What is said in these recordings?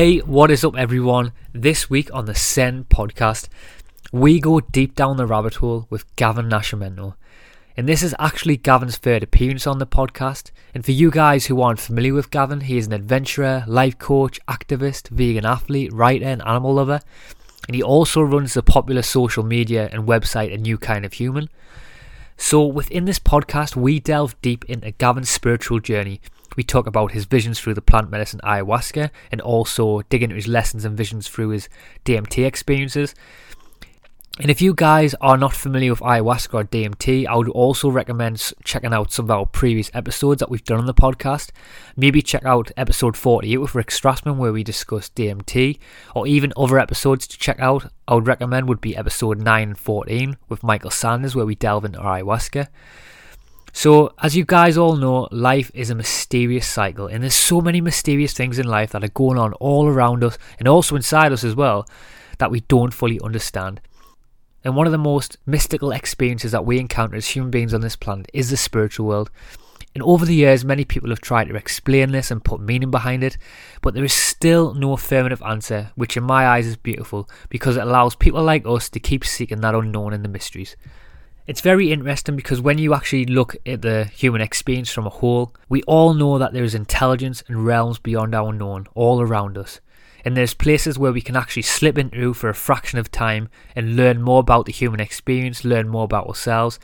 Hey, what is up, everyone? This week on the Ascend podcast, we go deep down the rabbit hole with Gavin Nascimento. And this is actually Gavin's third appearance on the podcast. And for you guys who aren't familiar with Gavin, he is an adventurer, life coach, activist, vegan athlete, writer, and animal lover. And he also runs the popular social media and website A New Kind of Human. So, within this podcast, we delve deep into Gavin's spiritual journey we talk about his visions through the plant medicine ayahuasca and also dig into his lessons and visions through his DMT experiences. And if you guys are not familiar with ayahuasca or DMT, I would also recommend checking out some of our previous episodes that we've done on the podcast. Maybe check out episode 48 with Rick Strassman, where we discuss DMT, or even other episodes to check out. I would recommend would be episode 9 and 14 with Michael Sanders, where we delve into ayahuasca. So, as you guys all know, life is a mysterious cycle, and there's so many mysterious things in life that are going on all around us and also inside us as well that we don't fully understand. And one of the most mystical experiences that we encounter as human beings on this planet is the spiritual world. And over the years, many people have tried to explain this and put meaning behind it, but there is still no affirmative answer, which in my eyes is beautiful because it allows people like us to keep seeking that unknown in the mysteries. It's very interesting because when you actually look at the human experience from a whole, we all know that there is intelligence and realms beyond our known all around us. And there's places where we can actually slip into for a fraction of time and learn more about the human experience, learn more about ourselves,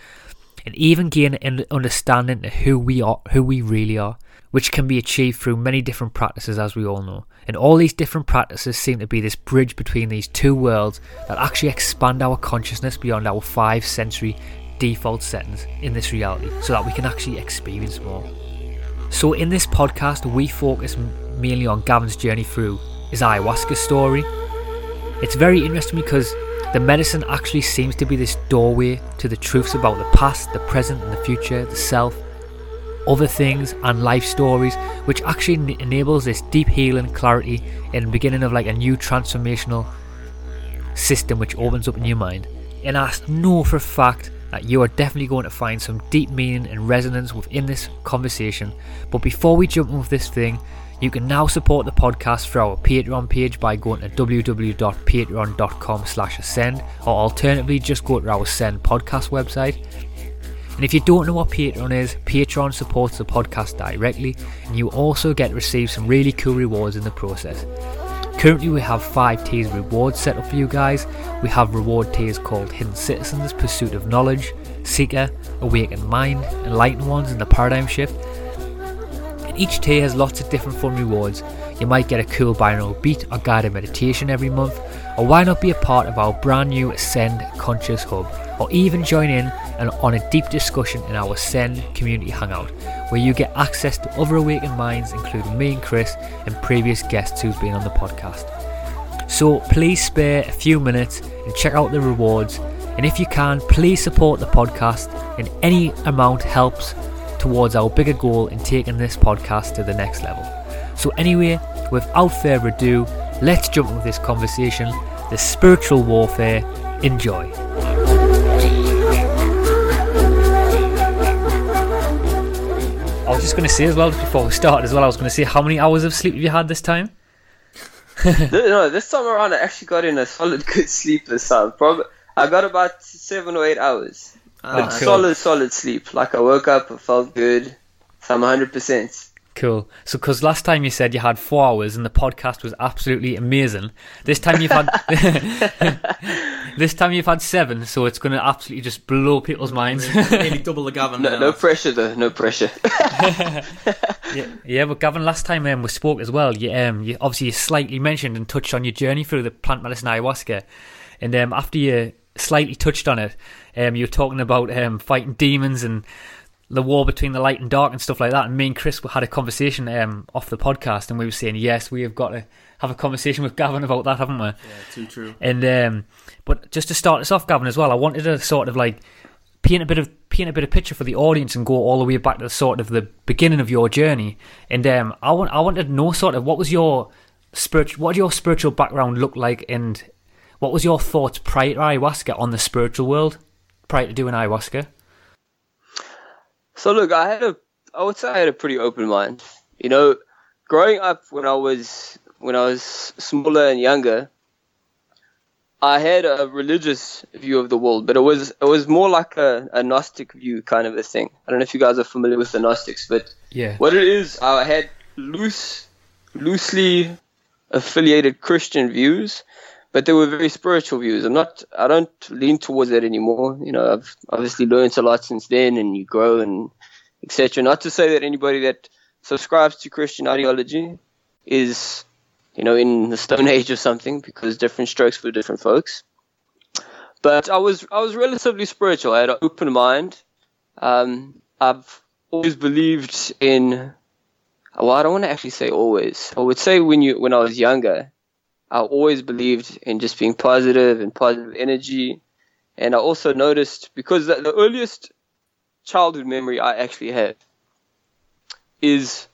and even gain an understanding of who we are, who we really are which can be achieved through many different practices, as we all know. And all these different practices seem to be this bridge between these two worlds that actually expand our consciousness beyond our five sensory default settings in this reality so that we can actually experience more. So, in this podcast, we focus mainly on Gavin's journey through his ayahuasca story. It's very interesting because the medicine actually seems to be this doorway to the truths about the past, the present, and the future, the self, other things and life stories, which actually enables this deep healing, clarity, and beginning of like a new transformational system which opens up in your mind. And I know for a fact that you are definitely going to find some deep meaning and resonance within this conversation. But before we jump into this thing, you can now support the podcast through our Patreon page by going to www.patreon.com slash ascend or alternatively just go to our Ascend podcast website and if you don't know what Patreon is, Patreon supports the podcast directly, and you also get to receive some really cool rewards in the process. Currently, we have five tiers rewards set up for you guys. We have reward tiers called Hidden Citizens, Pursuit of Knowledge, Seeker, Awakened Mind, Enlightened Ones, and the Paradigm Shift. And each tier has lots of different fun rewards. You might get a cool binaural beat or guided meditation every month, or why not be a part of our brand new Ascend Conscious Hub, or even join in and on a deep discussion in our Ascend community hangout, where you get access to other awakened minds, including me and Chris, and previous guests who've been on the podcast. So please spare a few minutes and check out the rewards. And if you can, please support the podcast, and any amount helps towards our bigger goal in taking this podcast to the next level. So, anyway, without further ado, let's jump into this conversation the spiritual warfare. Enjoy. I was just going to say as well before we start as well. I was going to say how many hours of sleep have you had this time? no, this time around I actually got in a solid good sleep this time. Probably I got about seven or eight hours. Oh, cool. Solid, solid sleep. Like I woke up, I felt good. So I'm 100. percent Cool. So, because last time you said you had four hours and the podcast was absolutely amazing, this time you've had this time you've had seven. So it's going to absolutely just blow people's minds. Nearly double the Gavin. No, no, pressure though. No pressure. yeah, yeah, but Gavin, last time um, we spoke as well, you um, you obviously you slightly mentioned and touched on your journey through the plant medicine ayahuasca, and um, after you slightly touched on it, um, you were talking about um, fighting demons and the war between the light and dark and stuff like that. And me and Chris had a conversation um, off the podcast, and we were saying, yes, we have got to have a conversation with Gavin about that, haven't we? Yeah, too true. And um, but just to start us off, Gavin, as well, I wanted to sort of like paint a bit of paint a bit of picture for the audience and go all the way back to the sort of the beginning of your journey. And um, I want I wanted to know sort of what was your spiritual what did your spiritual background look like, and what was your thoughts prior to ayahuasca on the spiritual world prior to doing ayahuasca? So look, I had a, I would say I had a pretty open mind. You know, growing up when I was when I was smaller and younger, I had a religious view of the world, but it was it was more like a, a Gnostic view kind of a thing. I don't know if you guys are familiar with the Gnostics, but yeah, what it is, I had loose, loosely affiliated Christian views, but they were very spiritual views. I'm not, I don't lean towards that anymore. You know, I've obviously learned a lot since then, and you grow and etc. Not to say that anybody that subscribes to Christian ideology is, you know, in the Stone Age or something, because different strokes for different folks. But I was, I was relatively spiritual. I had an open mind. Um, I've always believed in. Well, I don't want to actually say always. I would say when you, when I was younger, I always believed in just being positive and positive energy. And I also noticed because the, earliest childhood memory I actually have is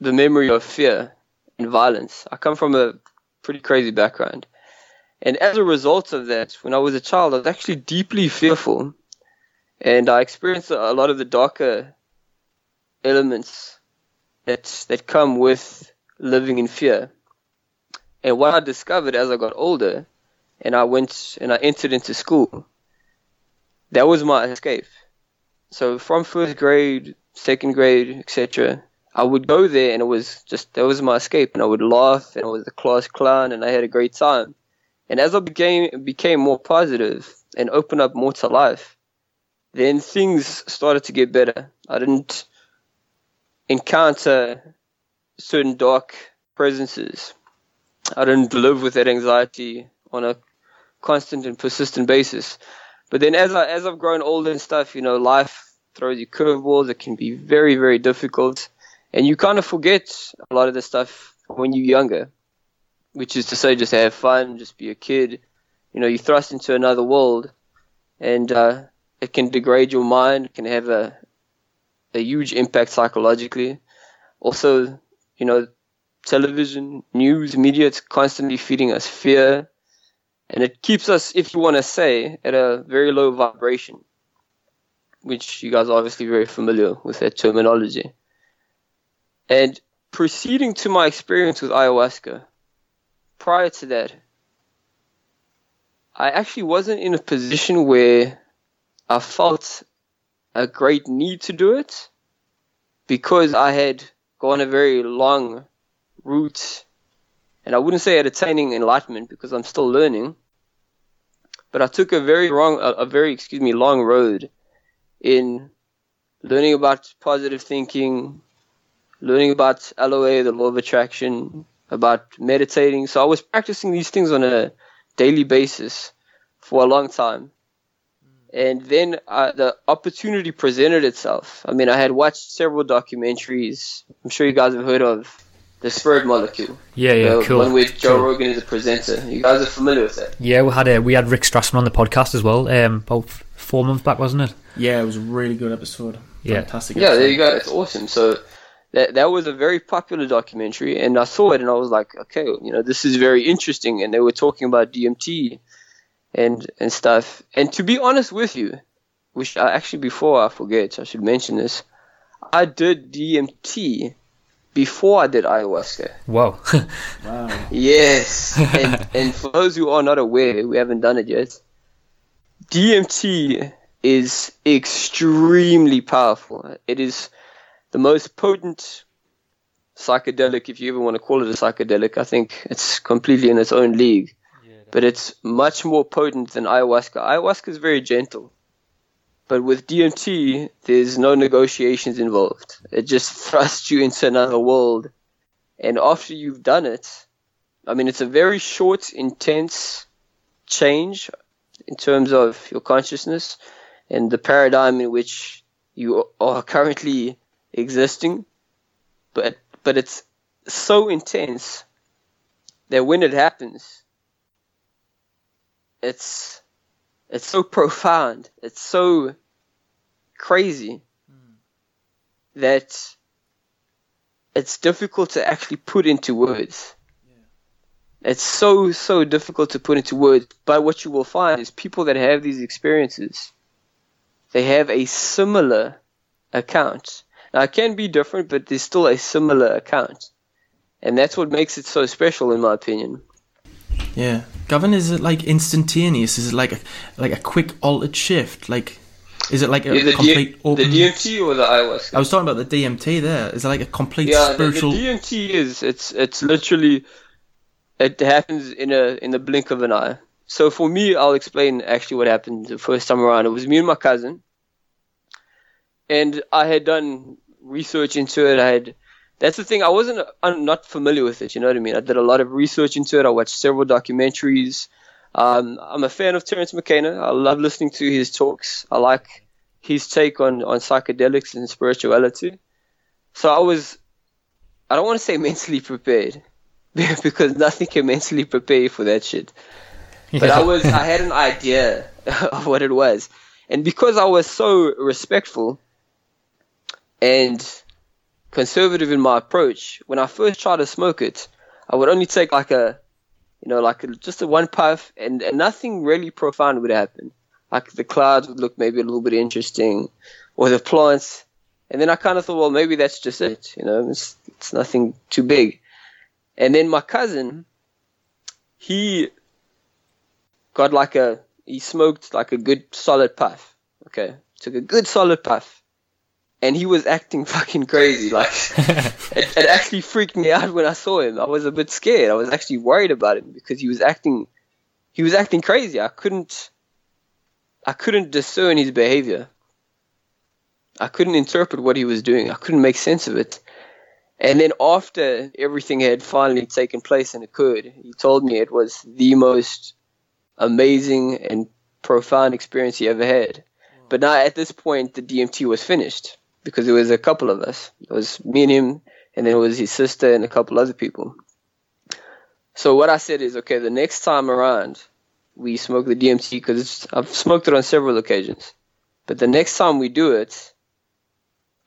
the memory of fear and violence. I come from a pretty crazy background. And as a result of that, when I was a child, I was actually deeply fearful. And I experienced a lot of the darker elements that, that come with living in fear. And what I discovered as I got older and I went and I entered into school, that was my escape. So from first grade, second grade, etc., I would go there and it was just that was my escape and I would laugh and I was the class clown and I had a great time. And as I became became more positive and opened up more to life, then things started to get better. I didn't encounter certain dark presences I didn't live with that anxiety on a constant and persistent basis. But then as I as I've grown older and stuff, you know, life throws you curveballs. It can be very very difficult, and you kind of forget a lot of the stuff when you're younger, which is to say, just have fun, just be a kid. You know, you thrust into another world, and uh, it can degrade your mind. It can have a a huge impact psychologically. Also, you know, television, news, media, it's constantly feeding us fear. And it keeps us, if you want to say, at a very low vibration, which you guys are obviously very familiar with that terminology. And proceeding to my experience with ayahuasca, prior to that, I actually wasn't in a position where I felt a great need to do it because I had gone a very long route, and I wouldn't say at attaining enlightenment because I'm still learning, but I took a very wrong, a, a very, excuse me, long road in learning about positive thinking, learning about LOA, the law of attraction, about meditating. So I was practicing these things on a daily basis for a long time. And then uh, the opportunity presented itself. I mean, I had watched several documentaries. I'm sure you guys have heard of the Spirit Molecule. Yeah, yeah, the cool. One with Joe cool. Rogan as a presenter. You guys are familiar with that? Yeah, we had a, we had Rick Strassman on the podcast as well. Um, about four months back, wasn't it? Yeah, it was a really good episode. Yeah. Fantastic. Yeah, there you go. It's awesome. So that that was a very popular documentary, and I saw it, and I was like, okay, you know, this is very interesting. And they were talking about DMT and and stuff. And to be honest with you, which I, actually before I forget, I should mention this. I did DMT before I did ayahuasca. Whoa. Wow. Yes, and, and for those who are not aware, we haven't done it yet. DMT is extremely powerful. It is the most potent psychedelic, if you ever want to call it a psychedelic. I think it's completely in its own league, but it's much more potent than ayahuasca. Ayahuasca is very gentle, but with DMT, there's no negotiations involved. It just thrusts you into another world, and after you've done it, I mean, it's a very short, intense change in terms of your consciousness and the paradigm in which you are currently existing, but but it's so intense that when it happens, it's it's so profound, it's so crazy mm. that it's difficult to actually put into words. Yeah. It's so so difficult to put into words. But what you will find is people that have these experiences, they have a similar account. Now it can be different, but there's still a similar account, and that's what makes it so special, in my opinion. Yeah, Gavin, is it like instantaneous? Is it like a, like a quick altered shift? Like, is it like a yeah, the complete D- open? The DMT or the ayahuasca? I was talking about the DMT. There is it like a complete yeah, spiritual. The, the DMT is it's it's literally it happens in a in the blink of an eye. So for me, I'll explain actually what happened the first time around. It was me and my cousin, and I had done research into it. I had that's the thing. I wasn't I'm not familiar with it. You know what I mean? I did a lot of research into it. I watched several documentaries. Um, I'm a fan of Terence McKenna. I love listening to his talks. I like his take on on psychedelics and spirituality. So I was, I don't want to say mentally prepared, because nothing can mentally prepare you for that shit. Yeah. But I was, I had an idea of what it was, and because I was so respectful and conservative in my approach. When I first tried to smoke it, I would only take like a, you know, like a, just a one puff, and, and nothing really profound would happen. Like the clouds would look maybe a little bit interesting, or the plants, and then I kind of thought, well, maybe that's just it. You know, it's it's nothing too big. And then my cousin, he got like a he smoked like a good solid puff. Okay, took a good solid puff and he was acting fucking crazy. Like it, it, actually freaked me out when I saw him. I was a bit scared. I was actually worried about him because he was acting he was acting crazy. I couldn't I couldn't discern his behavior. I couldn't interpret what he was doing. I couldn't make sense of it. And then after everything had finally taken place and occurred, he told me it was the most amazing and profound experience he ever had. But now at this point, the DMT was finished because it was a couple of us. It was me and him, and then it was his sister and a couple other people. So what I said is, okay, the next time around, we smoke the DMT because I've smoked it on several occasions. But the next time we do it,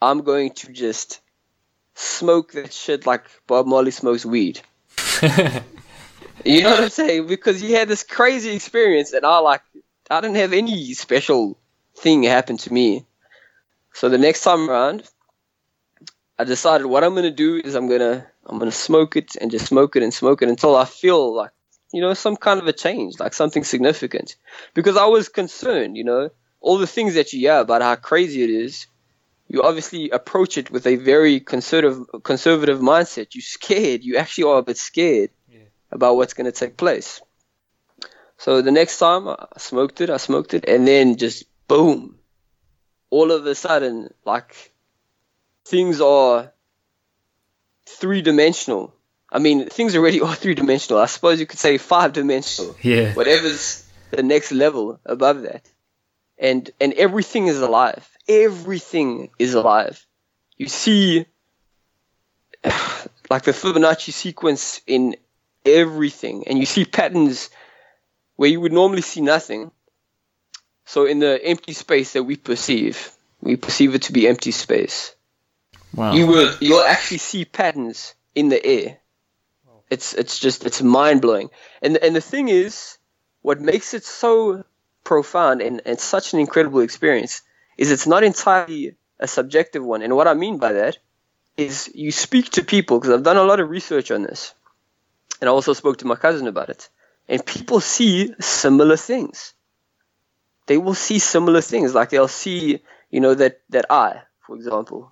I'm going to just smoke that shit like Bob Marley smokes weed. you know what I'm saying? Because he had this crazy experience, and I like I didn't have any special thing happen to me. So the next time around, I decided what I'm gonna do is I'm gonna I'm gonna smoke it and just smoke it and smoke it until I feel like you know some kind of a change, like something significant. Because I was concerned, you know, all the things that you hear about how crazy it is. You obviously approach it with a very conservative conservative mindset. You're scared. You actually are a bit scared yeah. about what's going to take place. So the next time I smoked it, I smoked it, and then just boom, all of a sudden, like things are three dimensional. I mean, things already are three dimensional. I suppose you could say five dimensional. Yeah. Whatever's the next level above that. And and everything is alive. Everything is alive. You see like the Fibonacci sequence in everything and you see patterns where you would normally see nothing so in the empty space that we perceive, we perceive it to be empty space. Wow. You will you'll actually see patterns in the air. It's it's just it's mind blowing. And and the thing is, what makes it so profound and, and such an incredible experience is it's not entirely a subjective one. And what I mean by that is you speak to people because I've done a lot of research on this, and I also spoke to my cousin about it. And people see similar things they will see similar things. Like they'll see, you know, that that eye, for example.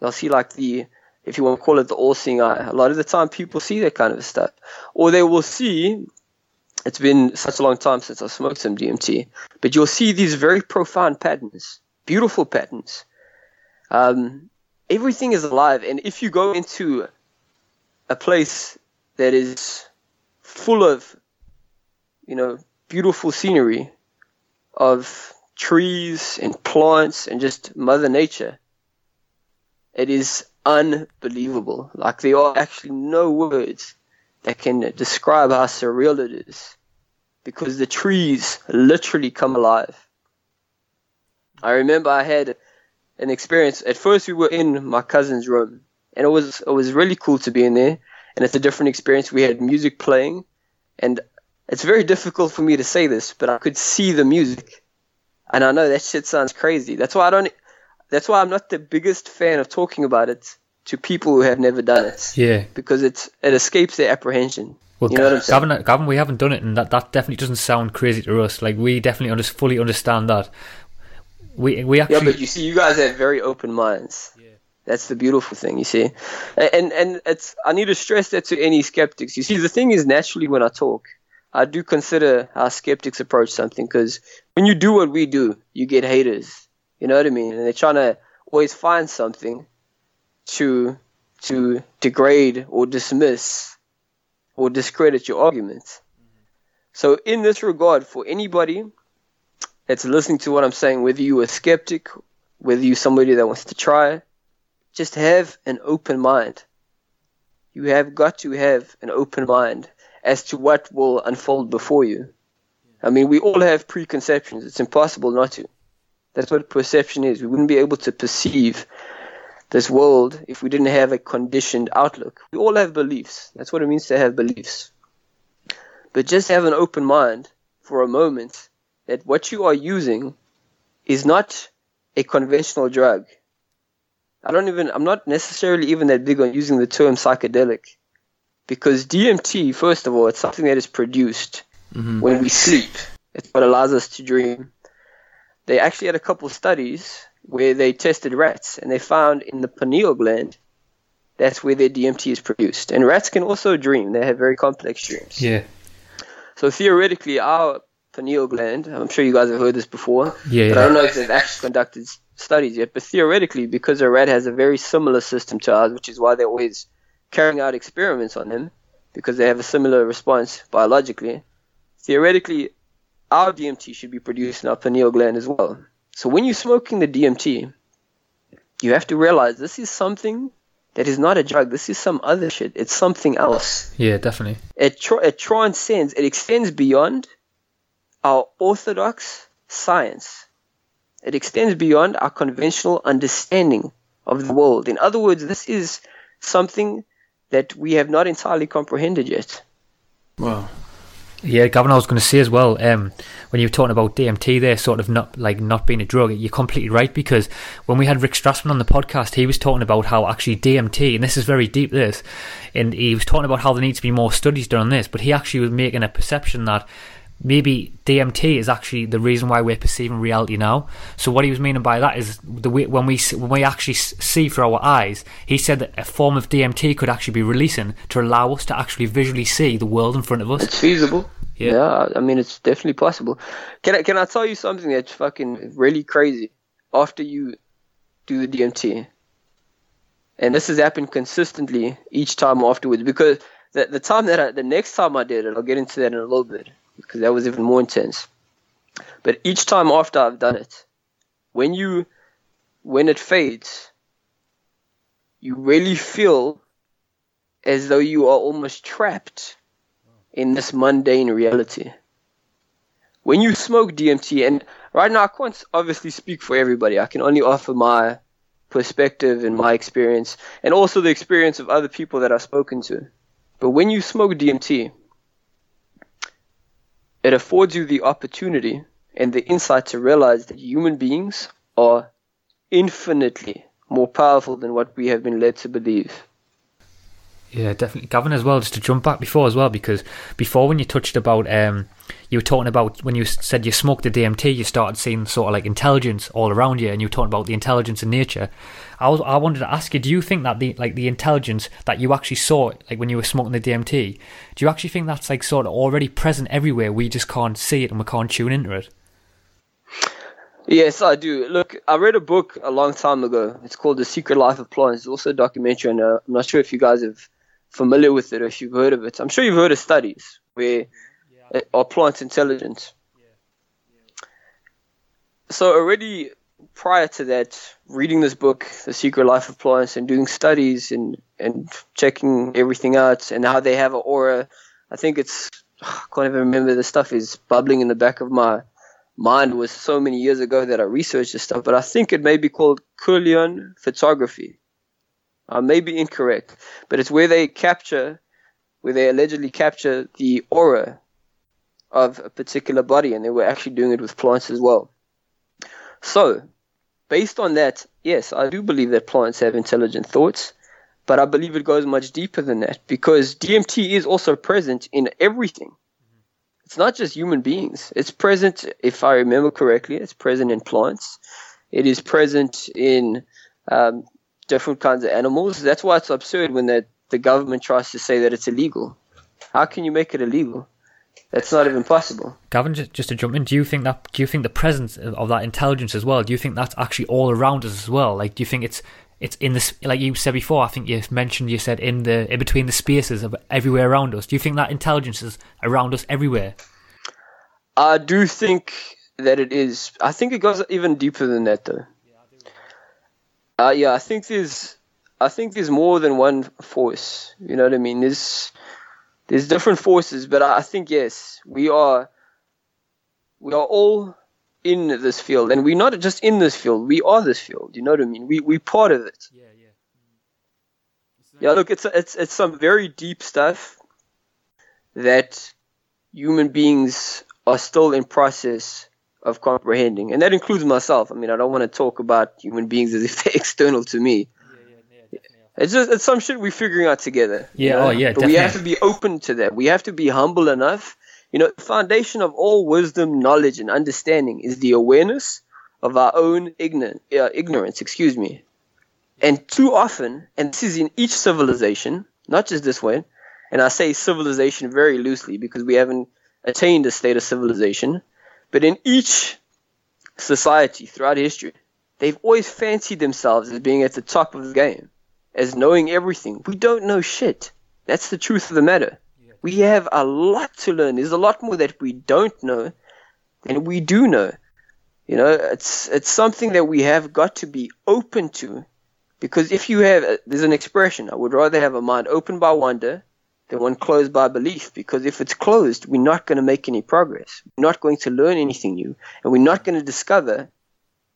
They'll see like the, if you want to call it the all-seeing eye. A lot of the time, people see that kind of stuff, or they will see. It's been such a long time since I smoked some DMT, but you'll see these very profound patterns, beautiful patterns. Um, everything is alive, and if you go into a place that is full of, you know, beautiful scenery, of trees and plants and just Mother Nature. It is unbelievable. Like there are actually no words that can describe how surreal it is because the trees literally come alive. I remember I had an experience. At first, we were in my cousin's room, and it was it was really cool to be in there. And it's a different experience. We had music playing, and it's very difficult for me to say this, but I could see the music, and I know that shit sounds crazy. That's why I don't. That's why I'm not the biggest fan of talking about it to people who have never done it. Yeah. Because it's it escapes their apprehension. Well, you know Gavin, Gavin, we haven't done it, and that, that definitely doesn't sound crazy to us. Like we definitely under, fully understand that. We we actually. Yeah, but you see, you guys have very open minds. Yeah. That's the beautiful thing, you see, and and it's I need to stress that to any skeptics. You see, the thing is, naturally, when I talk, I do consider how skeptics approach something because when you do what we do, you get haters. You know what I mean? And they're trying to always find something to to degrade or dismiss or discredit your arguments. So, in this regard, for anybody that's listening to what I'm saying, whether you're a skeptic, whether you're somebody that wants to try, just have an open mind. You have got to have an open mind as to what will unfold before you. I mean, we all have preconceptions. It's impossible not to. That's what perception is. We wouldn't be able to perceive this world if we didn't have a conditioned outlook. We all have beliefs. That's what it means to have beliefs. But just have an open mind for a moment that what you are using is not a conventional drug. I don't even, I'm not necessarily even that big on using the term psychedelic because DMT, first of all, it's something that is produced mm-hmm. when we sleep. It's what allows us to dream. They actually had a couple studies where they tested rats and they found in the pineal gland that's where their DMT is produced. And rats can also dream. They have very complex dreams. Yeah. So theoretically, our pineal gland, I'm sure you guys have heard this before, yeah, but I don't know if they've actually conducted studies yet. But theoretically, because a rat has a very similar system to ours, which is why they're always carrying out experiments on them, because they have a similar response biologically, theoretically, our DMT should be produced in our pineal gland as well. So when you're smoking the DMT, you have to realize this is something that is not a drug. This is some other shit. It's something else. Yeah, definitely. It, tra- it transcends, it extends beyond our orthodox science. It extends beyond our conventional understanding of the world. In other words, this is something that we have not entirely comprehended yet. Wow. Yeah, Gavin, I was going to say as well, um, when you were talking about DMT there, sort of not like not being a drug, you're completely right because when we had Rick Strassman on the podcast, he was talking about how actually DMT, and this is very deep, this, and he was talking about how there needs to be more studies done on this, but he actually was making a perception that maybe DMT is actually the reason why we're perceiving reality now. So what he was meaning by that is the way, when we when we actually see through our eyes, he said that a form of DMT could actually be releasing to allow us to actually visually see the world in front of us. It's feasible. Yeah. yeah, I mean it's definitely possible. Can I can I tell you something that's fucking really crazy? After you do the DMT, and this has happened consistently each time afterwards because the the time that I, the next time I did it, I'll get into that in a little bit because that was even more intense. But each time after I've done it, when you when it fades, you really feel as though you are almost trapped in this mundane reality. When you smoke DMT, and right now I can't obviously speak for everybody, I can only offer my perspective and my experience, and also the experience of other people that I've spoken to. But when you smoke DMT, it affords you the opportunity and the insight to realize that human beings are infinitely more powerful than what we have been led to believe. Yeah, definitely. Gavin, as well, just to jump back before as well, because before when you touched about, um, you were talking about when you said you smoked the DMT, you started seeing sort of like intelligence all around you, and you were talking about the intelligence in nature. I was, I wanted to ask you, do you think that the like the intelligence that you actually saw, like when you were smoking the DMT, do you actually think that's like sort of already present everywhere? We just can't see it and we can't tune into it. Yes, I do. Look, I read a book a long time ago. It's called The Secret Life of Plants. It's also a documentary, and uh, I'm not sure if you guys have familiar with it or if you've heard of it. I'm sure you've heard of studies where yeah. are plants intelligent. so already prior to that, reading this book, The Secret Life of Plants, and doing studies and and checking everything out and how they have an aura, I think it's I can't even remember the stuff is bubbling in the back of my mind was so many years ago that I researched this stuff, but I think it may be called Kirlian photography. I may be incorrect, but it's where they capture, where they allegedly capture the aura of a particular body, and they were actually doing it with plants as well. So, based on that, yes, I do believe that plants have intelligent thoughts, but I believe it goes much deeper than that because DMT is also present in everything. It's not just human beings. It's present, if I remember correctly, it's present in plants. It is present in um, different kinds of animals. That's why it's absurd when the, the government tries to say that it's illegal. How can you make it illegal? That's not even possible. Gavin, just, just to jump in, do you think that do you think the presence of that intelligence as well? Do you think that's actually all around us as well? Like, do you think it's it's in this like you said before? I think you mentioned you said in the in between the spaces of everywhere around us. Do you think that intelligence is around us everywhere? I do think that it is. I think it goes even deeper than that, though. Uh, yeah, I think there's I think there's more than one force. You know what I mean? There's there's different forces, but I think yes, we are we are all in this field, and we're not just in this field. We are this field. You know what I mean? We we part of it. Yeah, yeah. Yeah, look, it's it's it's some very deep stuff that human beings are still in process of comprehending, and that includes myself. I mean, I don't want to talk about human beings as if they're external to me. It's just it's some shit we're figuring out together. Yeah, you know? oh yeah, but definitely. we have to be open to that. We have to be humble enough. You know, the foundation of all wisdom, knowledge, and understanding is the awareness of our own ignorant, uh, ignorance. Excuse me. And too often, and this is in each civilization, not just this one, and I say civilization very loosely because we haven't attained a state of civilization, but in each society throughout history, they've always fancied themselves as being at the top of the game as knowing everything. We don't know shit. That's the truth of the matter. We have a lot to learn. There's a lot more that we don't know than we do know. You know, it's it's something that we have got to be open to, because if you have, there's an expression. I would rather have a mind open by wonder than one closed by belief. Because if it's closed, we're not going to make any progress. We're not going to learn anything new, and we're not going to discover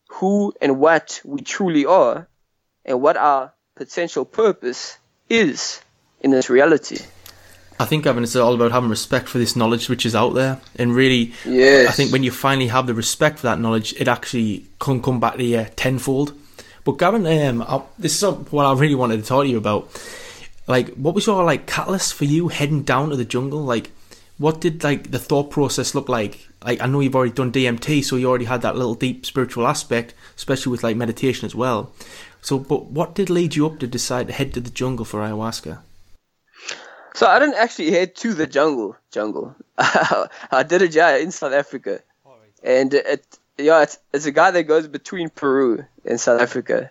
who and what we truly are, and what our potential purpose is in this reality. I think, Gavin, it's all about having respect for this knowledge which is out there, and really, yes. I think when you finally have the respect for that knowledge, it actually can come back to you tenfold. But Gavin, um, I, this is what I really wanted to talk to you about. Like, what was your like catalyst for you heading down to the jungle? Like, what did like the thought process look like? Like, I know you've already done DMT, so you already had that little deep spiritual aspect, especially with like meditation as well. So, but what did lead you up to decide to head to the jungle for ayahuasca? So I didn't actually head to the jungle. Jungle. I did a yeah in South Africa, and it yeah it's, it's a guy that goes between Peru and South Africa,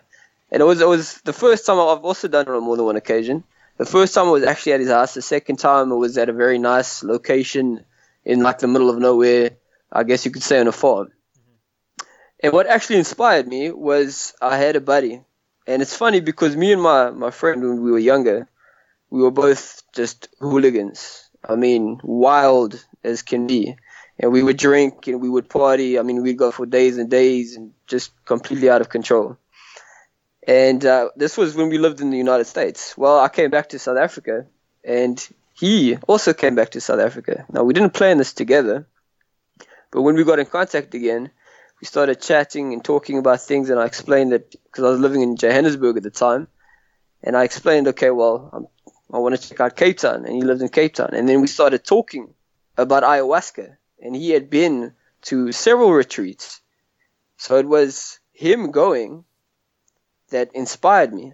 and it was it was the first time I've also done it on more than one occasion. The first time I was actually at his house. The second time it was at a very nice location in like the middle of nowhere. I guess you could say on a farm. Mm-hmm. And what actually inspired me was I had a buddy and it's funny because me and my, my friend, when we were younger, we were both just hooligans. I mean, wild as can be. And we would drink and we would party. I mean, we'd go for days and days and just completely out of control. And uh, this was when we lived in the United States. Well, I came back to South Africa and he also came back to South Africa. Now, we didn't plan this together, but when we got in contact again, we started chatting and talking about things, and I explained that because I was living in Johannesburg at the time, and I explained, okay, well, I'm, i want to check out Cape Town, and he lived in Cape Town, and then we started talking about ayahuasca, and he had been to several retreats, so it was him going that inspired me,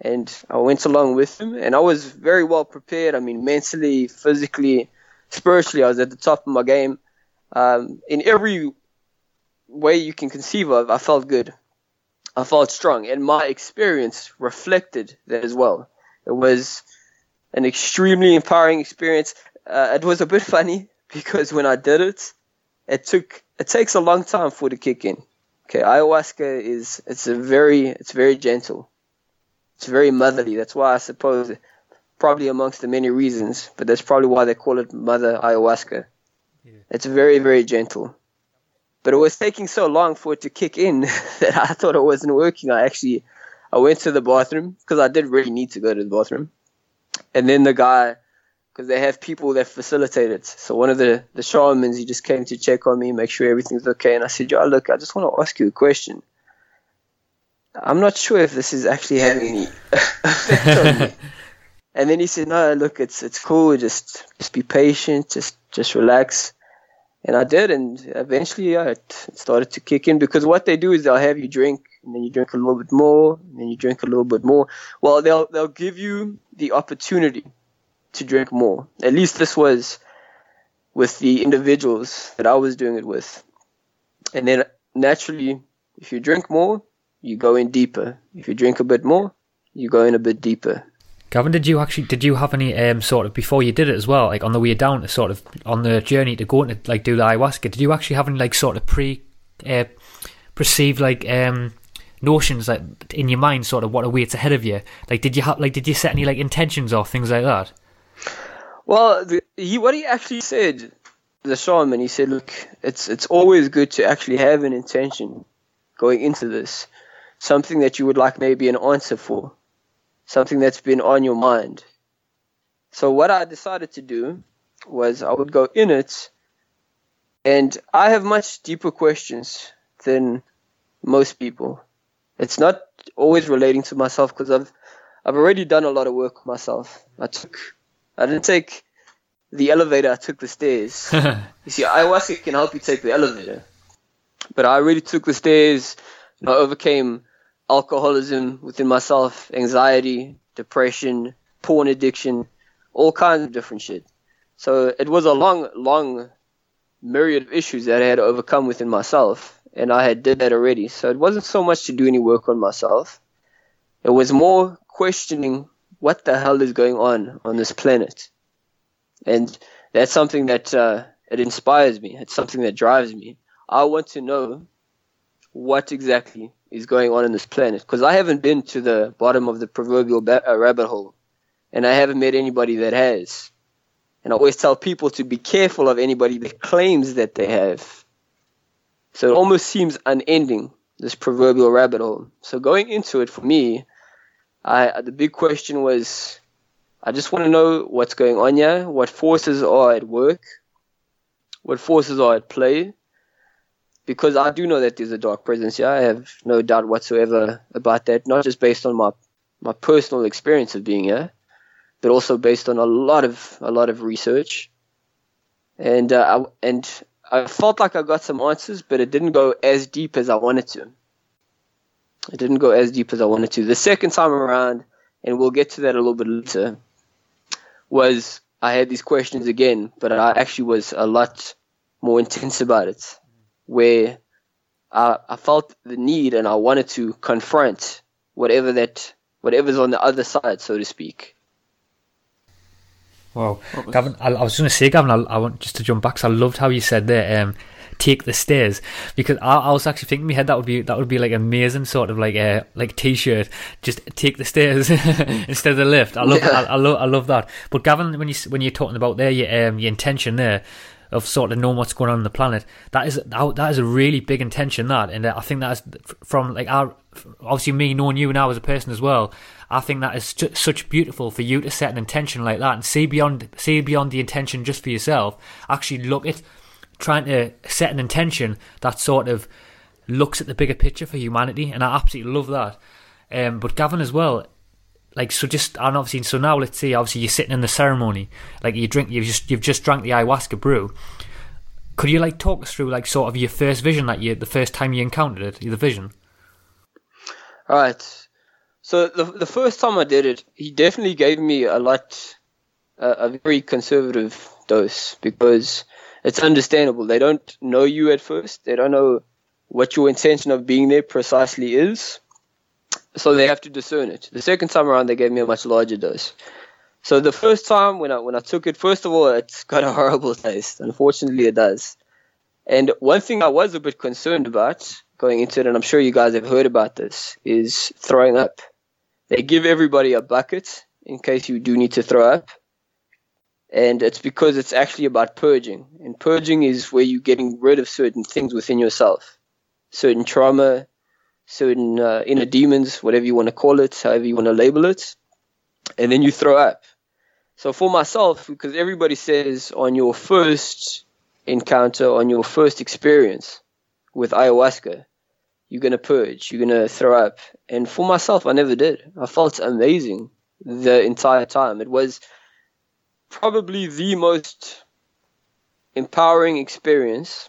and I went along with him, and I was very well prepared. I mean, mentally, physically, spiritually, I was at the top of my game. Um, in every way you can conceive of, I felt good. I felt strong, and my experience reflected that as well. It was an extremely empowering experience. Uh, it was a bit funny because when I did it, it took it takes a long time for it to kick in. Okay, ayahuasca is it's a very it's very gentle. It's very motherly. That's why I suppose probably amongst the many reasons, but that's probably why they call it mother ayahuasca. Yeah. It's very very gentle. But it was taking so long for it to kick in that I thought it wasn't working. I actually I went to the bathroom because I did really need to go to the bathroom. And then the guy because they have people that facilitate it. So one of the the shamans, he just came to check on me, make sure everything's okay. And I said, "Yo, look, I just want to ask you a question. I'm not sure if this is actually having any effect on me." And then he said, "No, look, it's it's cool. Just just be patient. Just just relax." And I did, and eventually, yeah, it, it started to kick in because what they do is they'll have you drink, and then you drink a little bit more, and then you drink a little bit more. Well, they'll they'll give you the opportunity to drink more. At least this was with the individuals that I was doing it with. And then naturally, if you drink more, you go in deeper. If you drink a bit more, you go in a bit deeper. Gavin, did you actually did you have any um, sort of before you did it as well, like on the way down to sort of on the journey to go and like do the ayahuasca? Did you actually have any like sort of pre uh, perceived like um, notions like in your mind, sort of what awaits ahead of you? Like, did you have like did you set any like intentions or things like that? Well, the, he what he actually said, the shaman, he said, look, it's it's always good to actually have an intention going into this, something that you would like maybe an answer for, something that's been on your mind. So what I decided to do was I would go in it, and I have much deeper questions than most people. It's not always relating to myself because I've I've already done a lot of work myself. I took I didn't take the elevator, I took the stairs. you see, ayahuasca can help you take the elevator. But I really took the stairs and I overcame alcoholism within myself, anxiety, depression, porn addiction, all kinds of different shit. So it was a long, long myriad of issues that I had to overcome within myself, and I had did that already. So it wasn't so much to do any work on myself. It was more questioning what the hell is going on on this planet? And that's something that uh, it inspires me. It's something that drives me. I want to know what exactly is going on in this planet because I haven't been to the bottom of the proverbial ba- uh, rabbit hole, and I haven't met anybody that has. And I always tell people to be careful of anybody that claims that they have. So it almost seems unending, this proverbial rabbit hole. So going into it for me, I the big question was, I just want to know what's going on here, what forces are at work, what forces are at play, because I do know that there's a dark presence here. I have no doubt whatsoever about that. Not just based on my my personal experience of being here, but also based on a lot of a lot of research. And uh, I, and I felt like I got some answers, but it didn't go as deep as I wanted to. It didn't go as deep as I wanted to. The second time around, and we'll get to that a little bit later, was I had these questions again, but I actually was a lot more intense about it, where I, I felt the need and I wanted to confront whatever that whatever's on the other side, so to speak. Wow, Gavin, I, I was going to say, Gavin, I, I, want just to jump back. Cause I loved how you said there. Um, take the stairs. Because I, I, was actually thinking in my head that would be that would be like amazing sort of like a like t-shirt. Just take the stairs instead of the lift. I love yeah. I, I, love I love that. But Gavin when you when you're talking about there your um, your intention there of sort of knowing what's going on on the planet that is that is a really big intention that. And I think that is from like our obviously me knowing you now as a person as well I think that is such beautiful for you to set an intention like that and see beyond see beyond the intention just for yourself. Actually look at trying to set an intention that sort of looks at the bigger picture for humanity, and I absolutely love that. Um, but Gavin as well, like so, just and obviously, so now let's see. obviously you're sitting in the ceremony, like you drink, you've just you've just drank the ayahuasca brew. Could you like talk us through like sort of your first vision that you the first time you encountered it, the vision? All right. So the the first time I did it, he definitely gave me a lot, a very conservative dose because it's understandable. They don't know you at first. They don't know what your intention of being there precisely is. So they have to discern it. The second time around, they gave me a much larger dose. So the first time when I when I took it, first of all, it's got a horrible taste. Unfortunately, it does. And one thing I was a bit concerned about going into it, and I'm sure you guys have heard about this, is throwing up. They give everybody a bucket in case you do need to throw up. And it's because it's actually about purging. And purging is where you're getting rid of certain things within yourself, certain trauma, certain uh, inner demons, whatever you want to call it, however you want to label it. And then you throw up. So for myself, because everybody says on your first encounter, on your first experience with ayahuasca, you're going to purge, you're going to throw up. And for myself, I never did. I felt amazing the entire time. It was probably the most empowering experience.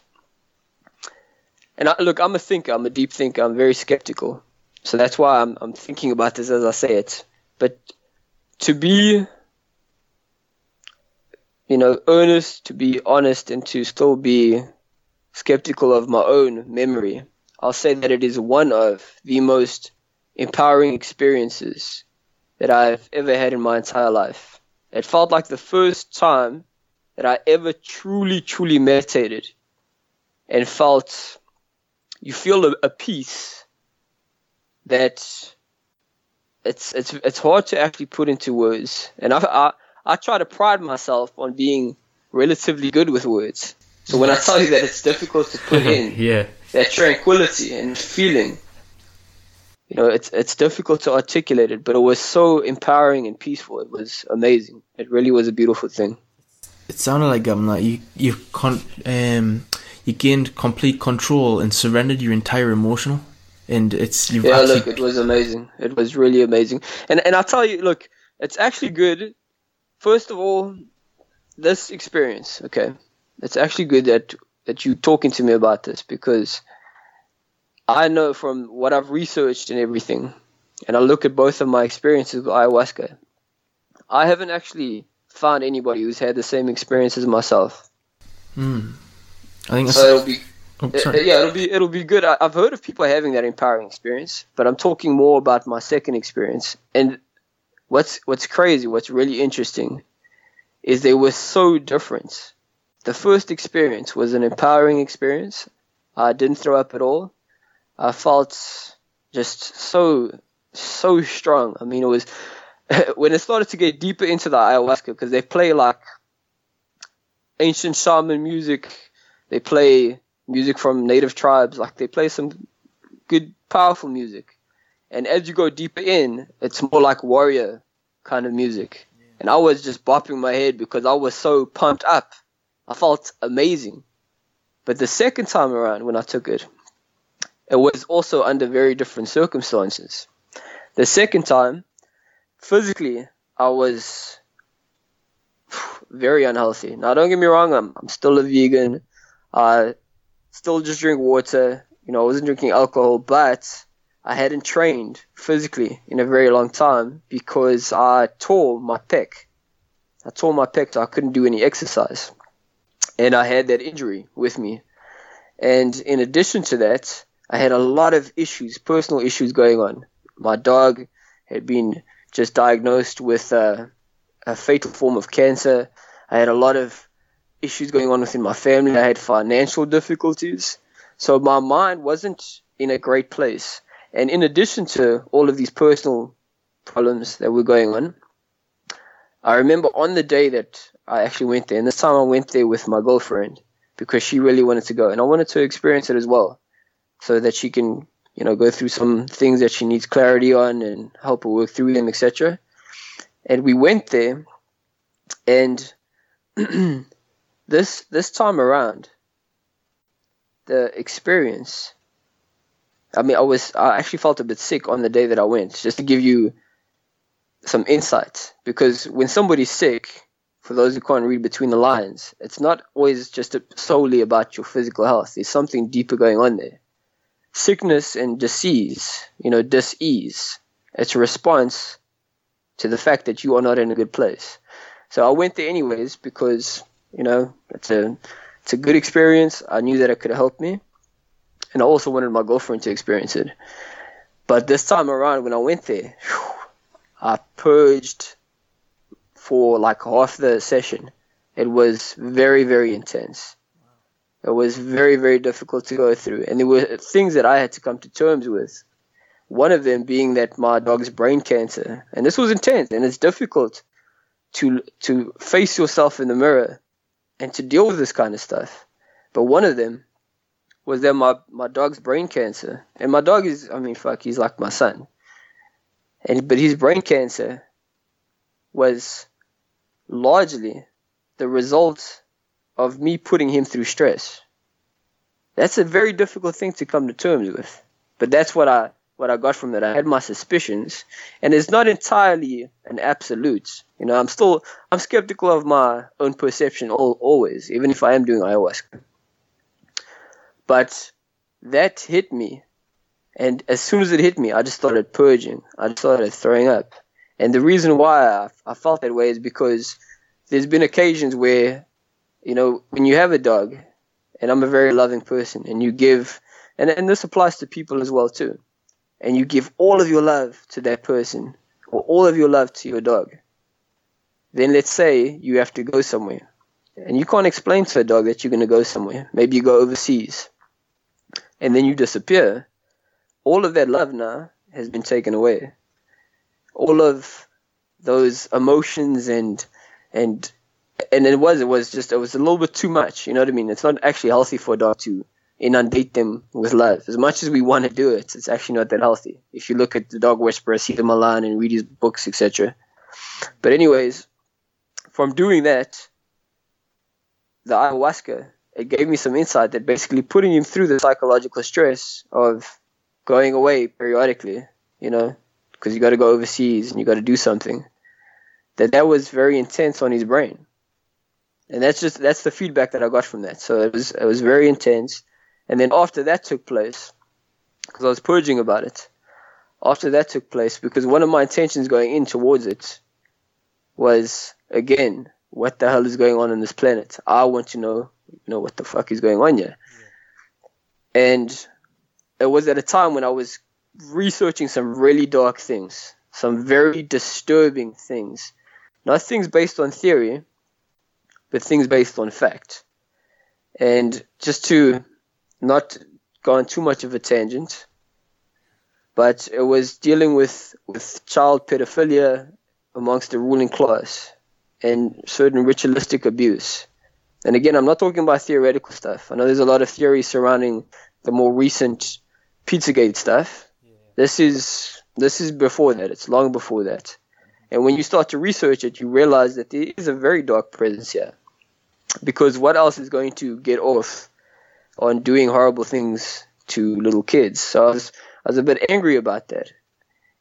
And I, look, I'm a thinker, I'm a deep thinker, I'm very skeptical. So that's why I'm, I'm thinking about this as I say it. But to be, you know, earnest, to be honest, and to still be skeptical of my own memory I'll say that it is one of the most empowering experiences that I've ever had in my entire life. It felt like the first time that I ever truly, truly meditated and felt you feel a, a peace that it's it's it's hard to actually put into words. And I, I I try to pride myself on being relatively good with words. So when I tell you that it's difficult to put in, yeah, that tranquility and feeling. You know, it's it's difficult to articulate it, but it was so empowering and peaceful. It was amazing. It really was a beautiful thing. It sounded like um like you you con- um you gained complete control and surrendered your entire emotional, and it's yeah. Actually... Look, it was amazing. It was really amazing. And and I tell you, look, it's actually good. First of all, this experience, okay, it's actually good that that you talking to me about this because I know from what I've researched and everything, and I look at both of my experiences with ayahuasca, I haven't actually found anybody who's had the same experience as myself. Hmm. I think so. It'll be, oh, it, yeah, it'll be it'll be good. I, I've heard of people having that empowering experience, but I'm talking more about my second experience. And what's what's crazy, what's really interesting, is they were so different the first experience was an empowering experience. I didn't throw up at all. I felt just so so strong. I mean, it was when it started to get deeper into the ayahuasca because they play like ancient shaman music. They play music from native tribes. Like they play some good, powerful music. And as you go deeper in, it's more like warrior kind of music. And I was just bopping my head because I was so pumped up I felt amazing. But the second time around when I took it, it was also under very different circumstances. The second time, physically, I was very unhealthy. Now, don't get me wrong, I'm, I'm still a vegan. I still just drink water. You know, I wasn't drinking alcohol, but I hadn't trained physically in a very long time because I tore my pec. I tore my pec, so I couldn't do any exercise and I had that injury with me. And in addition to that, I had a lot of issues, personal issues going on. My dog had been just diagnosed with a, a fatal form of cancer. I had a lot of issues going on within my family. I had financial difficulties. So my mind wasn't in a great place. And in addition to all of these personal problems that were going on, I remember on the day that I actually went there. And this time I went there with my girlfriend because she really wanted to go. And I wanted to experience it as well so that she can, you know, go through some things that she needs clarity on and help her work through them, etc. And we went there and this this time around the experience I mean I was I actually felt a bit sick on the day that I went just to give you some insight because when somebody's sick for those who can't read between the lines, it's not always just solely about your physical health. There's something deeper going on there. Sickness and disease, you know, dis-ease, it's a response to the fact that you are not in a good place. So I went there anyways because, you know, it's a it's a good experience. I knew that it could help me. And I also wanted my girlfriend to experience it. But this time around when I went there, whew, I purged for like half the session. It was very, very intense. It was very, very difficult to go through. And there were things that I had to come to terms with. One of them being that my dog's brain cancer. And this was intense and it's difficult to to face yourself in the mirror and to deal with this kind of stuff. But one of them was that my, my dog's brain cancer. And my dog is I mean fuck, he's like my son. And but his brain cancer was largely the result of me putting him through stress. That's a very difficult thing to come to terms with. But that's what I what I got from that. I had my suspicions, and it's not entirely an absolute. You know, I'm still I'm skeptical of my own perception all, always, even if I am doing ayahuasca. But that hit me, and as soon as it hit me, I just started purging. I started throwing up, and the reason why I, I felt that way is because there's been occasions where, you know, when you have a dog, and I'm a very loving person, and you give, and and this applies to people as well too and you give all of your love to that person or all of your love to your dog, then let's say you have to go somewhere and you can't explain to a dog that you're going to go somewhere. Maybe you go overseas and then you disappear. All of that love now has been taken away. All of those emotions and and and it was it was just it was a little bit too much. You know what I mean? It's not actually healthy for a dog to inundate them with love. As much as we want to do it, it's actually not that healthy. If you look at the dog whisperer, Cesar Millan, and read his books, etc. But anyways, from doing that, the ayahuasca, it gave me some insight that basically putting him through the psychological stress of going away periodically, you know, because you got to go overseas and you got to do something, that that was very intense on his brain. And that's just that's the feedback that I got from that. So it was it was very intense and then after that took place, because I was purging about it, after that took place, because one of my intentions going in towards it was, again, what the hell is going on in this planet? I want to know, you know, what the fuck is going on here. Yeah. And it was at a time when I was researching some really dark things, some very disturbing things. Not things based on theory, but things based on fact. And just to not go on too much of a tangent, but it was dealing with, with child pedophilia amongst the ruling class and certain ritualistic abuse. And again, I'm not talking about theoretical stuff. I know there's a lot of theory surrounding the more recent Pizzagate stuff. Yeah. This is this is before that. It's long before that. And when you start to research it, you realize that there is a very dark presence here. Because what else is going to get off on doing horrible things to little kids. So I was I was a bit angry about that.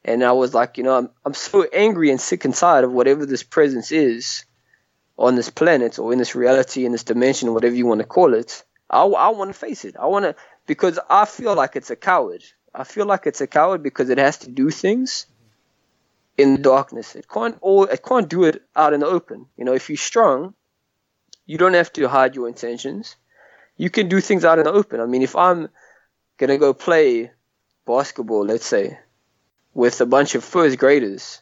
And I was like, you know, I'm, I'm so angry and sick inside of whatever this presence is on this planet or in this reality, in this dimension, whatever you want to call it. I, I want to face it. I want to, because I feel like it's a coward. I feel like it's a coward because it has to do things in the darkness. It can't all, it can't do it out in the open. You know, if you're strong, you don't have to hide your intentions you can do things out in the open. I mean, if I'm gonna go play basketball, let's say, with a bunch of first graders,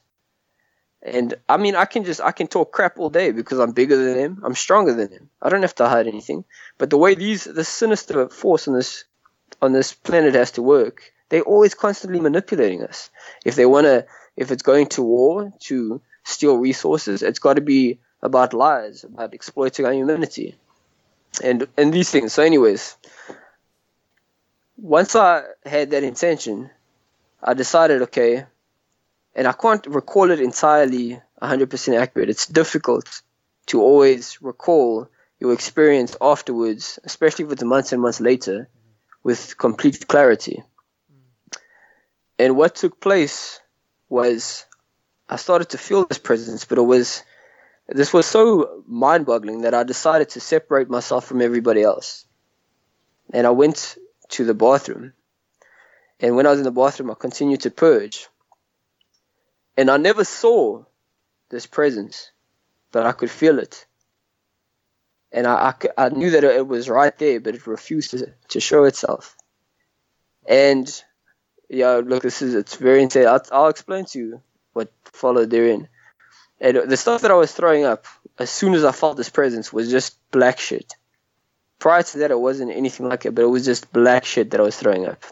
and I mean, I can just I can talk crap all day because I'm bigger than them, I'm stronger than them. I don't have to hide anything. But the way these the sinister force on this on this planet has to work, they're always constantly manipulating us. If they wanna, if it's going to war to steal resources, it's got to be about lies, about exploiting our humanity and and these things. So, anyways, once I had that intention, I decided, okay, and I can't recall it entirely 100% accurate. It's difficult to always recall your experience afterwards, especially with the months and months later, with complete clarity. Mm. And what took place was I started to feel this presence, but it was this was so mind boggling that I decided to separate myself from everybody else. And I went to the bathroom. And when I was in the bathroom, I continued to purge. And I never saw this presence, but I could feel it. And I, I, I knew that it was right there, but it refused to, to show itself. And yeah, look, this is it's very insane. I'll, I'll explain to you what followed therein. And the stuff that I was throwing up as soon as I felt this presence was just black shit. prior to that, it wasn't anything like it, but it was just black shit that I was throwing up.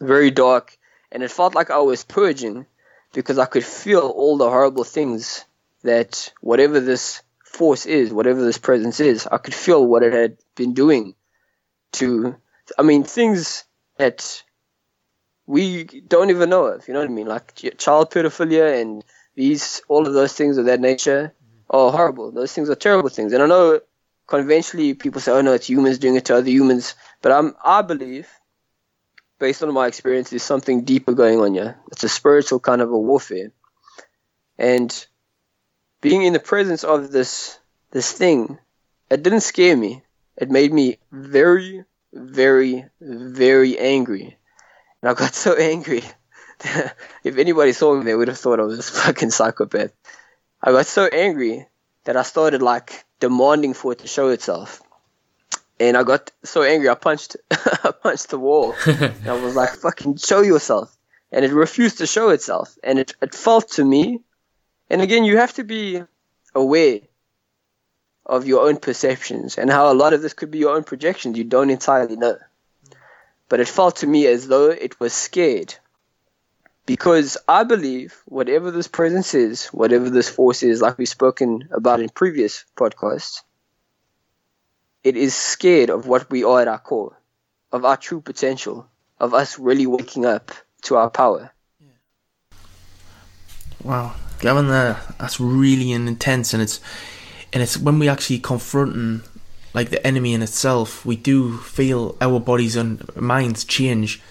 Very dark, and it felt like I was purging because I could feel all the horrible things that whatever this force is, whatever this presence is, I could feel what it had been doing to, I mean, things that we don't even know of, you know what I mean? Like child pedophilia and these, all of those things of that nature mm-hmm. are horrible. Those things are terrible things. And I know conventionally people say, oh no, it's humans doing it to other humans. But I'm, I believe, based on my experience, there's something deeper going on here. It's a spiritual kind of a warfare. And being in the presence of this this thing, it didn't scare me. It made me very, very, very angry. And I got so angry. if anybody saw me, they would have thought I was a fucking psychopath. I got so angry that I started like demanding for it to show itself. And I got so angry, I punched, I punched the wall. and I was like, "Fucking show yourself!" And it refused to show itself. And it, it felt to me. And again, you have to be aware of your own perceptions and how a lot of this could be your own projections. You don't entirely know. But it felt to me as though it was scared. Because I believe whatever this presence is, whatever this force is, like we've spoken about in previous podcasts, it is scared of what we are at our core, of our true potential, of us really waking up to our power. Wow, Gavin, there, that's really intense, and it's and it's when we actually confronting like the enemy in itself, we do feel our bodies and minds change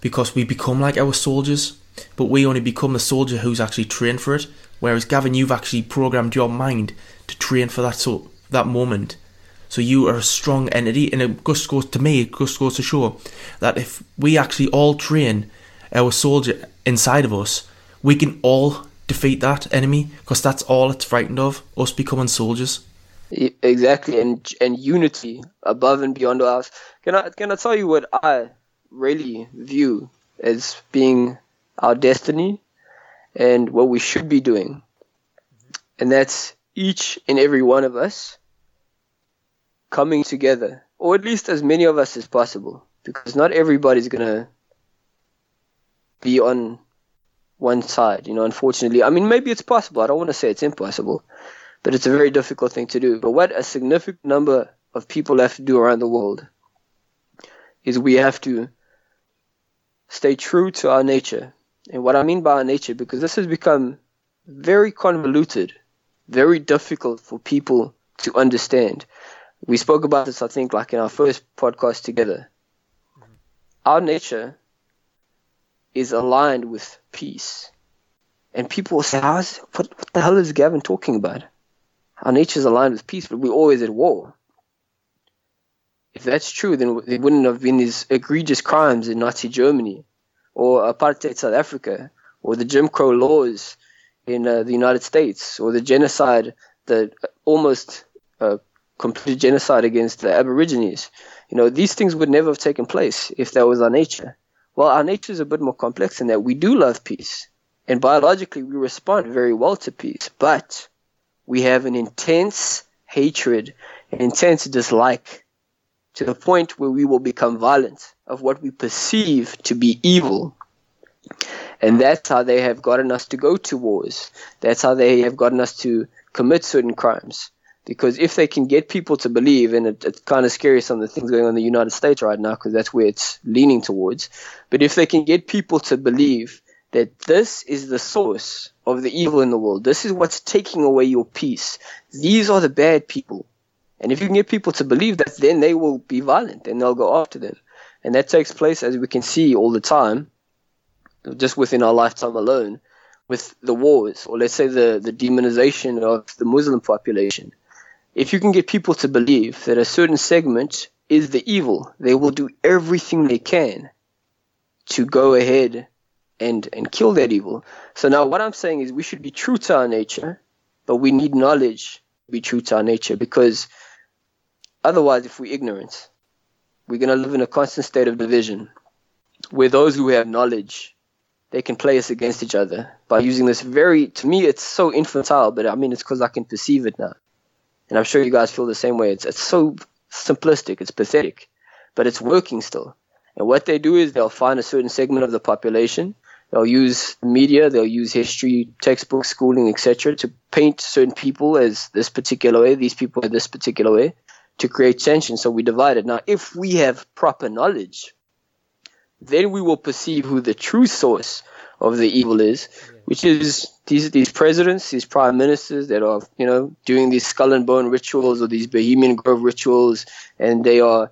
because we become like our soldiers but we only become a soldier who's actually trained for it. Whereas Gavin, you've actually programmed your mind to train for that so that moment. So you are a strong entity, and it just goes to me. It just goes to show that if we actually all train our soldier inside of us, we can all defeat that enemy because that's all it's frightened of us becoming soldiers. Exactly, and and unity above and beyond us. Can I can I tell you what I really view as being our destiny and what we should be doing. And that's each and every one of us coming together, or at least as many of us as possible, because not everybody's going to be on one side, you know, unfortunately. I mean, maybe it's possible. I don't want to say it's impossible, but it's a very difficult thing to do. But what a significant number of people have to do around the world is we have to stay true to our nature and what I mean by our nature, because this has become very convoluted, very difficult for people to understand. We spoke about this, I think, like in our first podcast together. Mm-hmm. Our nature is aligned with peace. And people will say, How's, what, what the hell is Gavin talking about? Our nature is aligned with peace, but we're always at war. If that's true, then there wouldn't have been these egregious crimes in Nazi Germany or apartheid South Africa, or the Jim Crow laws in uh, the United States, or the genocide, the almost uh, complete genocide against the Aborigines. You know, these things would never have taken place if that was our nature. Well, our nature is a bit more complex in that we do love peace, and biologically we respond very well to peace, but we have an intense hatred, an intense dislike to the point where we will become violent of what we perceive to be evil. And that's how they have gotten us to go to wars. That's how they have gotten us to commit certain crimes. Because if they can get people to believe, and it, it's kind of scary some of the things going on in the United States right now, because that's where it's leaning towards. But if they can get people to believe that this is the source of the evil in the world, this is what's taking away your peace, these are the bad people. And if you can get people to believe that, then they will be violent and they'll go after them. And that takes place, as we can see all the time, just within our lifetime alone, with the wars, or let's say the, the demonization of the Muslim population. If you can get people to believe that a certain segment is the evil, they will do everything they can to go ahead and, and kill that evil. So now what I'm saying is we should be true to our nature, but we need knowledge to be true to our nature because – Otherwise, if we're ignorant, we're to live in a constant state of division where those who have knowledge they can play us against each other by using this very to me it's so infantile but i mean it's because i can perceive it now and i'm sure you guys feel the same way it's, it's so simplistic, it's pathetic, but it's working still. And what they do is they'll find a certain segment of the population, they'll use media, they'll use history, textbooks, schooling, etc., to paint certain people as this particular way, these people are this particular way, to create tension. So we divide it. Now, if we have proper knowledge, then we will perceive who the true source of the evil is, which is these these presidents, these prime ministers that are you know doing these skull and bone rituals or these Bohemian Grove rituals, and they are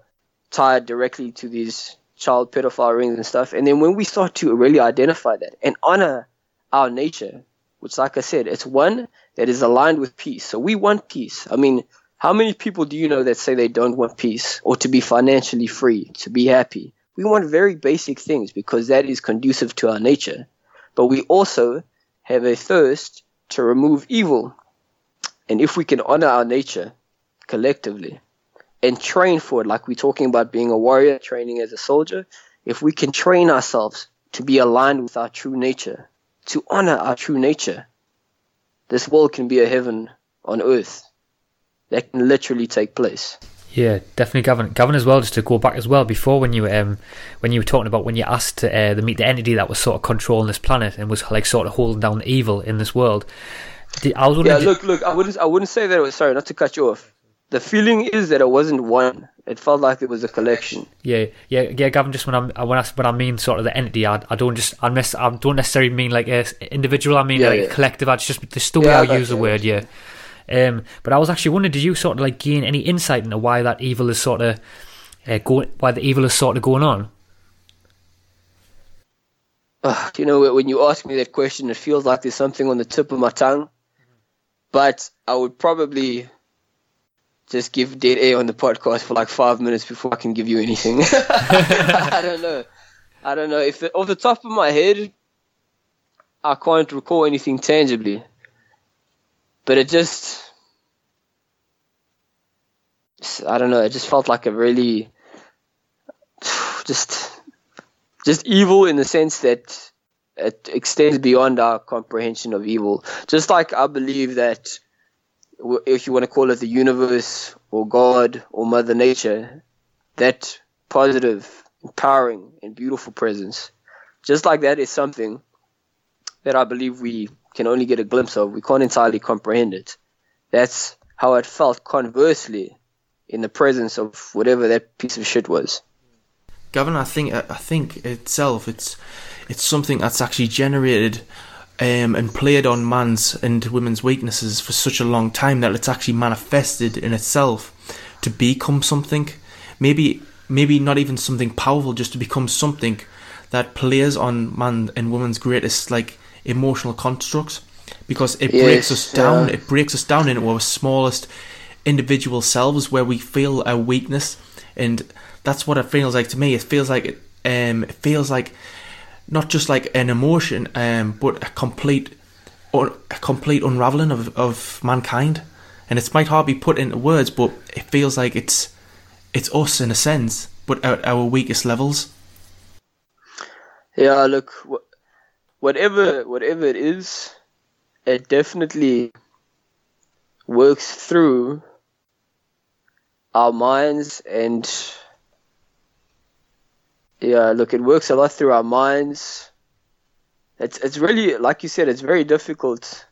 tied directly to these child pedophile rings and stuff. And then when we start to really identify that and honor our nature, which, like I said, it's one that is aligned with peace. So we want peace. I mean, how many people do you know that say they don't want peace or to be financially free, to be happy? We want very basic things because that is conducive to our nature. But we also have a thirst to remove evil. And if we can honor our nature collectively and train for it, like we're talking about being a warrior, training as a soldier, if we can train ourselves to be aligned with our true nature, to honor our true nature, this world can be a heaven on earth that can literally take place. Yeah, definitely, Gavin. Gavin, as well. Just to go back as well, before when you um when you were talking about when you asked to uh, the meet the entity that was sort of controlling this planet and was like sort of holding down the evil in this world. I was yeah, look, look. I wouldn't I wouldn't say that it was sorry, not to cut you off. The feeling is that it wasn't one. It felt like it was a collection. Yeah, yeah, yeah, Gavin. Just when I'm when I when I mean sort of the entity, I, I don't just I, miss, I don't necessarily mean like a individual. I mean yeah, like yeah. collective. I just the story yeah, I use the word. Yeah. Um, but I was actually wondering, did you sort of like gain any insight into why that evil is sort of uh, going, why the evil is sort of going on? Uh, you know, when you ask me that question, it feels like there's something on the tip of my tongue. But I would probably just give dead air on the podcast for like five minutes before I can give you anything. I don't know. I don't know if off the top of my head, I can't recall anything tangibly but it just I don't know, it just felt like a really just just evil in the sense that it extends beyond our comprehension of evil. Just like I believe that if you want to call it the universe or God or Mother Nature, that positive, empowering, and beautiful presence, just like that is something that I believe we can only get a glimpse of. We can't entirely comprehend it. That's how it felt conversely in the presence of whatever that piece of shit was. Gavin, I think I think itself it's it's something that's actually generated um, and played on man's and women's weaknesses for such a long time that it's actually manifested in itself to become something. Maybe maybe not even something powerful, just to become something that plays on man and woman's greatest like emotional constructs because it yes, breaks us down. Yeah. It breaks us down into our smallest individual selves where we feel our weakness, and that's what it feels like to me. It feels like it. Um, it feels like not just like an emotion, um, but a complete, a complete unraveling of of mankind. And it might hard be put into words, but it feels like it's it's us in a sense, but at our weakest levels. Yeah, look, whatever whatever it is, it definitely works through our minds and yeah, look, it works a lot through our minds. It's it's really like you said, it's very difficult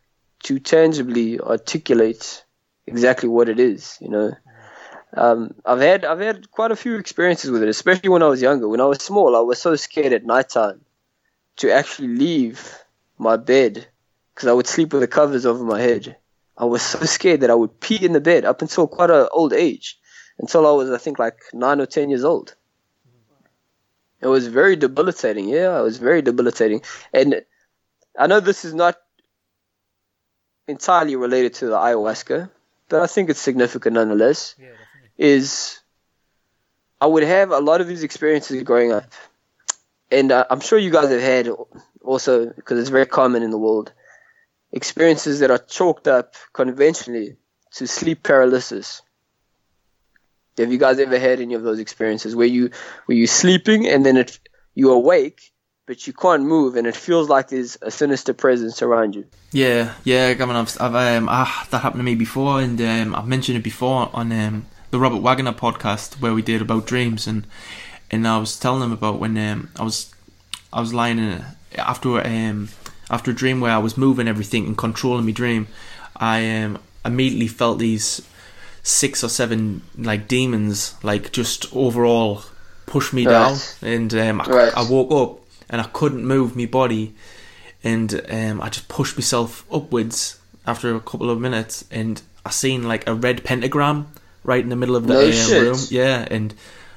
to tangibly articulate exactly what it is. You know, um, I've had I've had quite a few experiences with it, especially when I was younger. When I was small, I was so scared at nighttime to actually leave my bed because I would sleep with the covers over my head. I was so scared that I would pee in the bed up until quite an old age, until I was, I think, like nine or ten years old. It was very debilitating. Yeah, it was very debilitating. And I know this is not entirely related to the ayahuasca, but I think it's significant nonetheless. Yeah, is I would have a lot of these experiences growing up and uh, I'm sure you guys have had also because it's very common in the world experiences that are chalked up conventionally to sleep paralysis. Have you guys ever had any of those experiences where you where you're sleeping and then it you awake but you can't move and it feels like there's a sinister presence around you? Yeah, yeah. I mean, I've, I've um, ah, that happened to me before, and um, I've mentioned it before on um, the Robert Wagner podcast where we did about dreams, and and I was telling them about when um, I was I was lying in a, after um after a dream where I was moving everything and controlling my dream. I um immediately felt these six or seven like demons like just overall push me right. down, and um, I, right. I woke up and I couldn't move my body, and um, I just pushed myself upwards after a couple of minutes, and I seen like a red pentagram right in the middle of the no uh, room. Yeah, and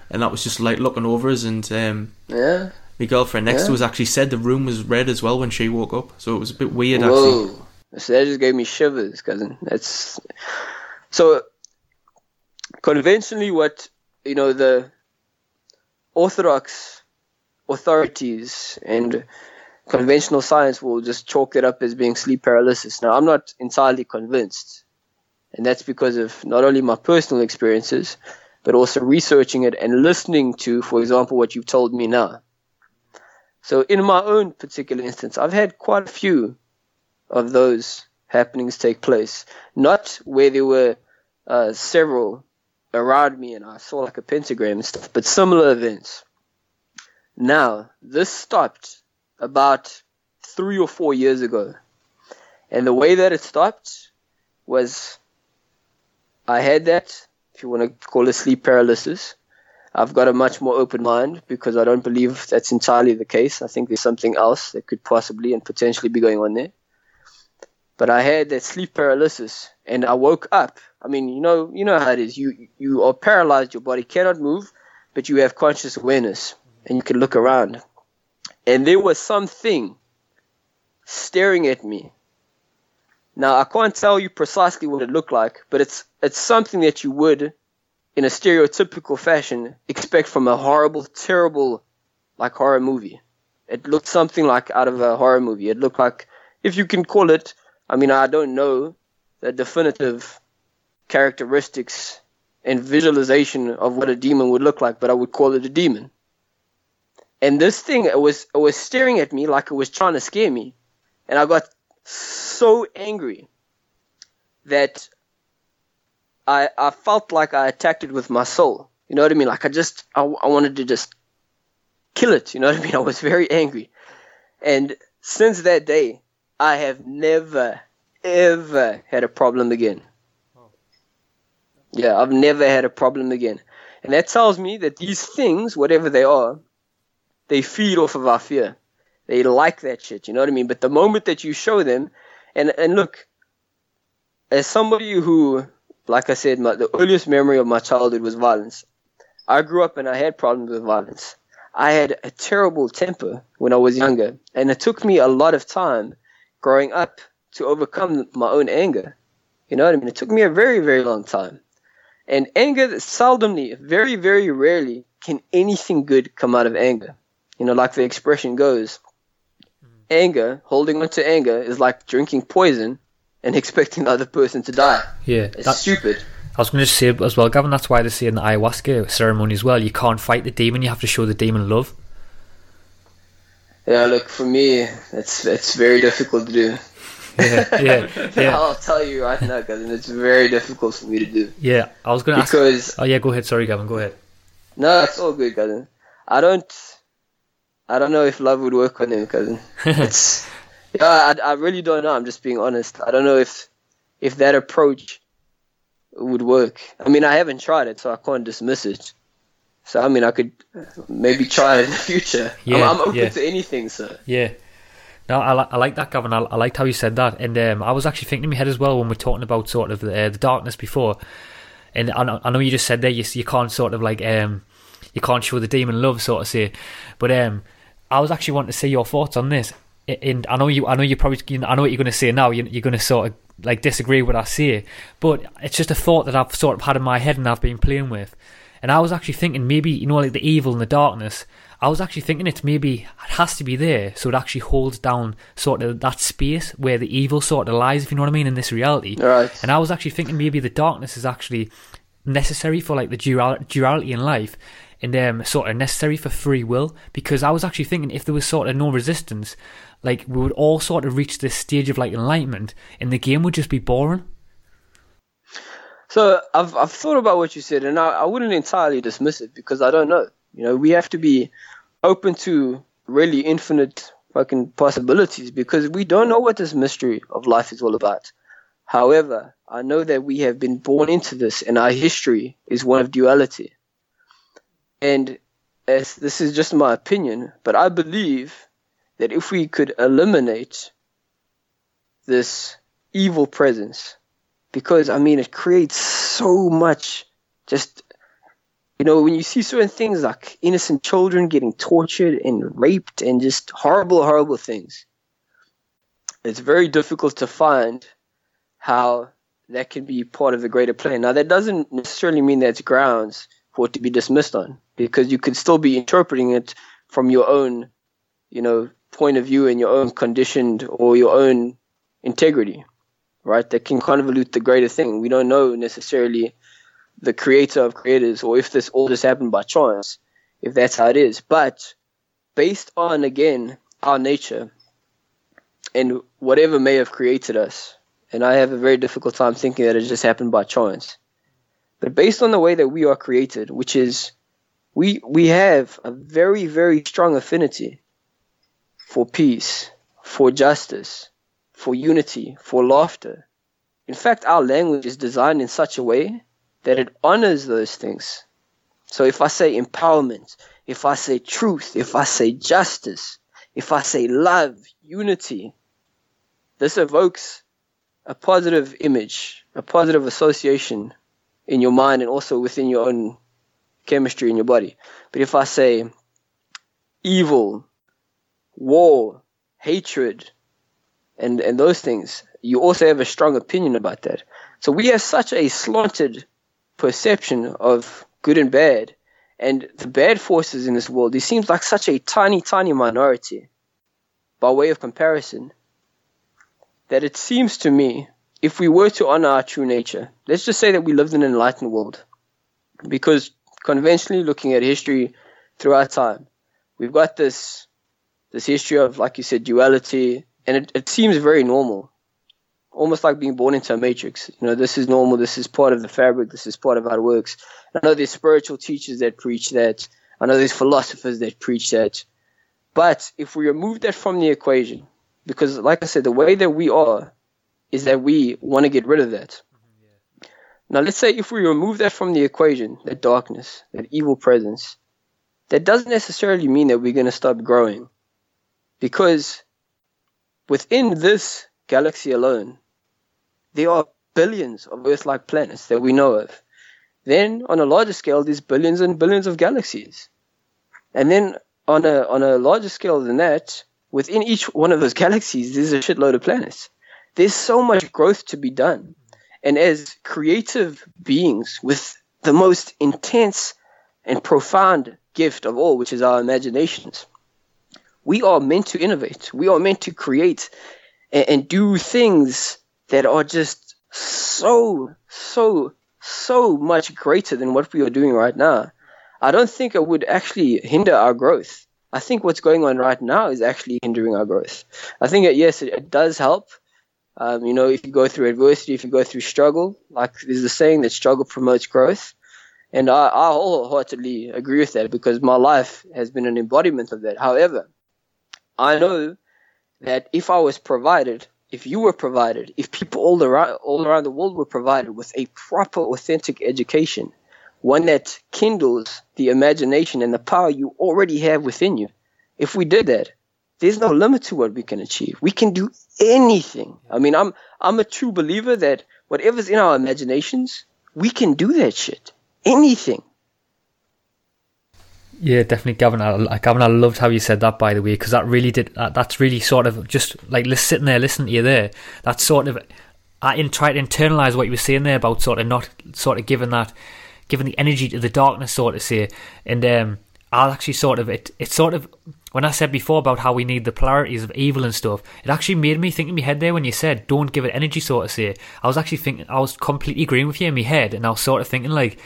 and that was just like looking over us, and um, yeah, my girlfriend next yeah. to us actually said the room was red as well when she woke up, so it was a bit weird. Whoa. Actually, so that just gave me shivers, cousin. That's so conventionally what you know the orthodox authorities and conventional science will just chalk it up as being sleep paralysis. Now, I'm not entirely convinced, and that's because of not only my personal experiences, but also researching it and listening to, for example, what you've told me now. So, in my own particular instance, I've had quite a few of those happenings take place. Not where there were uh, several around me and I saw like a pentagram and stuff, but similar events. Now, this stopped about three or four years ago. And the way that it stopped was I had that, if you want to call it sleep paralysis. I've got a much more open mind because I don't believe that's entirely the case. I think there's something else that could possibly and potentially be going on there. But I had that sleep paralysis and I woke up I mean, you know, you know how it is. You you are paralyzed. Your body cannot move, but you have conscious awareness, and you can look around. And there was something staring at me. Now I can't tell you precisely what it looked like, but it's it's something that you would, in a stereotypical fashion, expect from a horrible, terrible, like horror movie. It looked something like out of a horror movie. It looked like, if you can call it, I mean, I don't know the definitive characteristics and visualization of what a demon would look like, but I would call it a demon. And this thing it was it was staring at me like it was trying to scare me, and I got so angry that I I felt like I attacked it with my soul. You know what I mean? Like I just I, I wanted to just kill it. You know what I mean? I was very angry, and since that day, I have never ever had a problem again. Yeah, I've never had a problem again. And that tells me that these things, whatever they are, they feed off of our fear. They like that shit, you know what I mean? But the moment that you show them, and, and look, as somebody who, like I said, my, the earliest memory of my childhood was violence. I grew up and I had problems with violence. I had a terrible temper when I was younger, and it took me a lot of time growing up to overcome my own anger. You know what I mean? It took me a very, very long time. And anger, seldomly, very, very rarely, can anything good come out of anger. You know, like the expression goes, anger, holding on to anger, is like drinking poison and expecting the other person to die. Yeah, it's that's stupid. I was going to say as well, Gavin. That's why they say in the ayahuasca ceremony as well, you can't fight the demon; you have to show the demon love. Yeah, look for me, it's it's very difficult to do yeah, yeah, yeah. I'll tell you right now, Gavin, it's very difficult for me to do. Yeah, I was going to because. Ask, oh yeah, go ahead. Sorry, Gavin. Go ahead. No, it's all good, cousin. I don't. I don't know if love would work on him, cousin. It's. yeah, I, I really don't know. I'm just being honest. I don't know if if that approach would work. I mean, I haven't tried it, so I can't dismiss it. So I mean, I could maybe try it in the future. Yeah, I'm, I'm open yeah. to anything, sir. Yeah, no, I, li- I like that, Gavin. I, I liked how you said that, and um, I was actually thinking in my head as well when we're talking about sort of the, uh, the darkness before. And I know, I know you just said there you, you can't sort of like um, you can't show the demon love, sort of say, but um, I was actually wanting to see your thoughts on this. And I know you, I know you probably, you know, I know what you're going to say now. You're, you're going to sort of like disagree with what I say, but it's just a thought that I've sort of had in my head and I've been playing with. And I was actually thinking maybe you know like the evil and the darkness I was actually thinking it's maybe it has to be there, so it actually holds down sort of that space where the evil sort of lies, if you know what I mean, in this reality. Right. And I was actually thinking maybe the darkness is actually necessary for like the dual- duality in life and um, sort of necessary for free will because I was actually thinking if there was sort of no resistance, like we would all sort of reach this stage of like enlightenment and the game would just be boring. So I've I've thought about what you said, and I, I wouldn't entirely dismiss it because I don't know. You know, we have to be open to really infinite fucking possibilities because we don't know what this mystery of life is all about. However, I know that we have been born into this, and our history is one of duality. And as this is just my opinion, but I believe that if we could eliminate this evil presence because I mean it creates so much just you know when you see certain things like innocent children getting tortured and raped and just horrible horrible things it's very difficult to find how that can be part of the greater plan now that doesn't necessarily mean that's grounds for it to be dismissed on because you could still be interpreting it from your own you know point of view and your own conditioned or your own integrity right? That can convolute the greater thing. We don't know necessarily the creator of creators or if this all just happened by chance, if that's how it is. But based on, again, our nature and whatever may have created us, and I have a very difficult time thinking that it just happened by chance. But based on the way that we are created, which is we we have a very, very strong affinity for peace, for justice, for unity, for laughter. In fact, our language is designed in such a way that it honors those things. So if I say empowerment, if I say truth, if I say justice, if I say love, unity, this evokes a positive image, a positive association in your mind and also within your own chemistry in your body. But if I say evil, war, hatred, and, and those things, you also have a strong opinion about that. So we have such a slanted perception of good and bad, and the bad forces in this world, it seems like such a tiny, tiny minority, by way of comparison, that it seems to me, if we were to honor our true nature, let's just say that we lived in an enlightened world, because conventionally looking at history throughout time, we've got this this history of, like you said, duality, and it, it seems very normal, almost like being born into a matrix. You know, this is normal. This is part of the fabric. This is part of how it works. I know there's spiritual teachers that preach that. I know there's philosophers that preach that. But if we remove that from the equation, because like I said, the way that we are is that we want to get rid of that. Mm-hmm, now, let's say if we remove that from the equation, that darkness, that evil presence, that doesn't necessarily mean that we're going to stop growing. Because Within this galaxy alone, there are billions of Earth like planets that we know of. Then, on a larger scale, there's billions and billions of galaxies. And then, on a, on a larger scale than that, within each one of those galaxies, there's a shitload of planets. There's so much growth to be done. And as creative beings with the most intense and profound gift of all, which is our imaginations, we are meant to innovate. We are meant to create and, and do things that are just so, so, so much greater than what we are doing right now. I don't think it would actually hinder our growth. I think what's going on right now is actually hindering our growth. I think that yes, it, it does help. Um, you know, if you go through adversity, if you go through struggle, like there's a saying that struggle promotes growth. And I, I wholeheartedly agree with that because my life has been an embodiment of that. However, I know that if I was provided, if you were provided, if people all around all around the world were provided with a proper, authentic education, one that kindles the imagination and the power you already have within you, if we did that, there's no limit to what we can achieve. We can do anything. I mean, I'm I'm a true believer that whatever's in our imaginations, we can do that shit. Anything. Yeah, definitely, Gavin. I, Gavin, I loved how you said that, by the way, because that really did. That, that's really sort of just like sitting there listening to you there. That's sort of I in, try to internalize what you were saying there about sort of not sort of giving that, giving the energy to the darkness, sort of say. And um, I'll actually sort of it. It sort of when I said before about how we need the polarities of evil and stuff. It actually made me think in my head there when you said don't give it energy, sort of say. I was actually thinking I was completely agreeing with you in my head, and I was sort of thinking like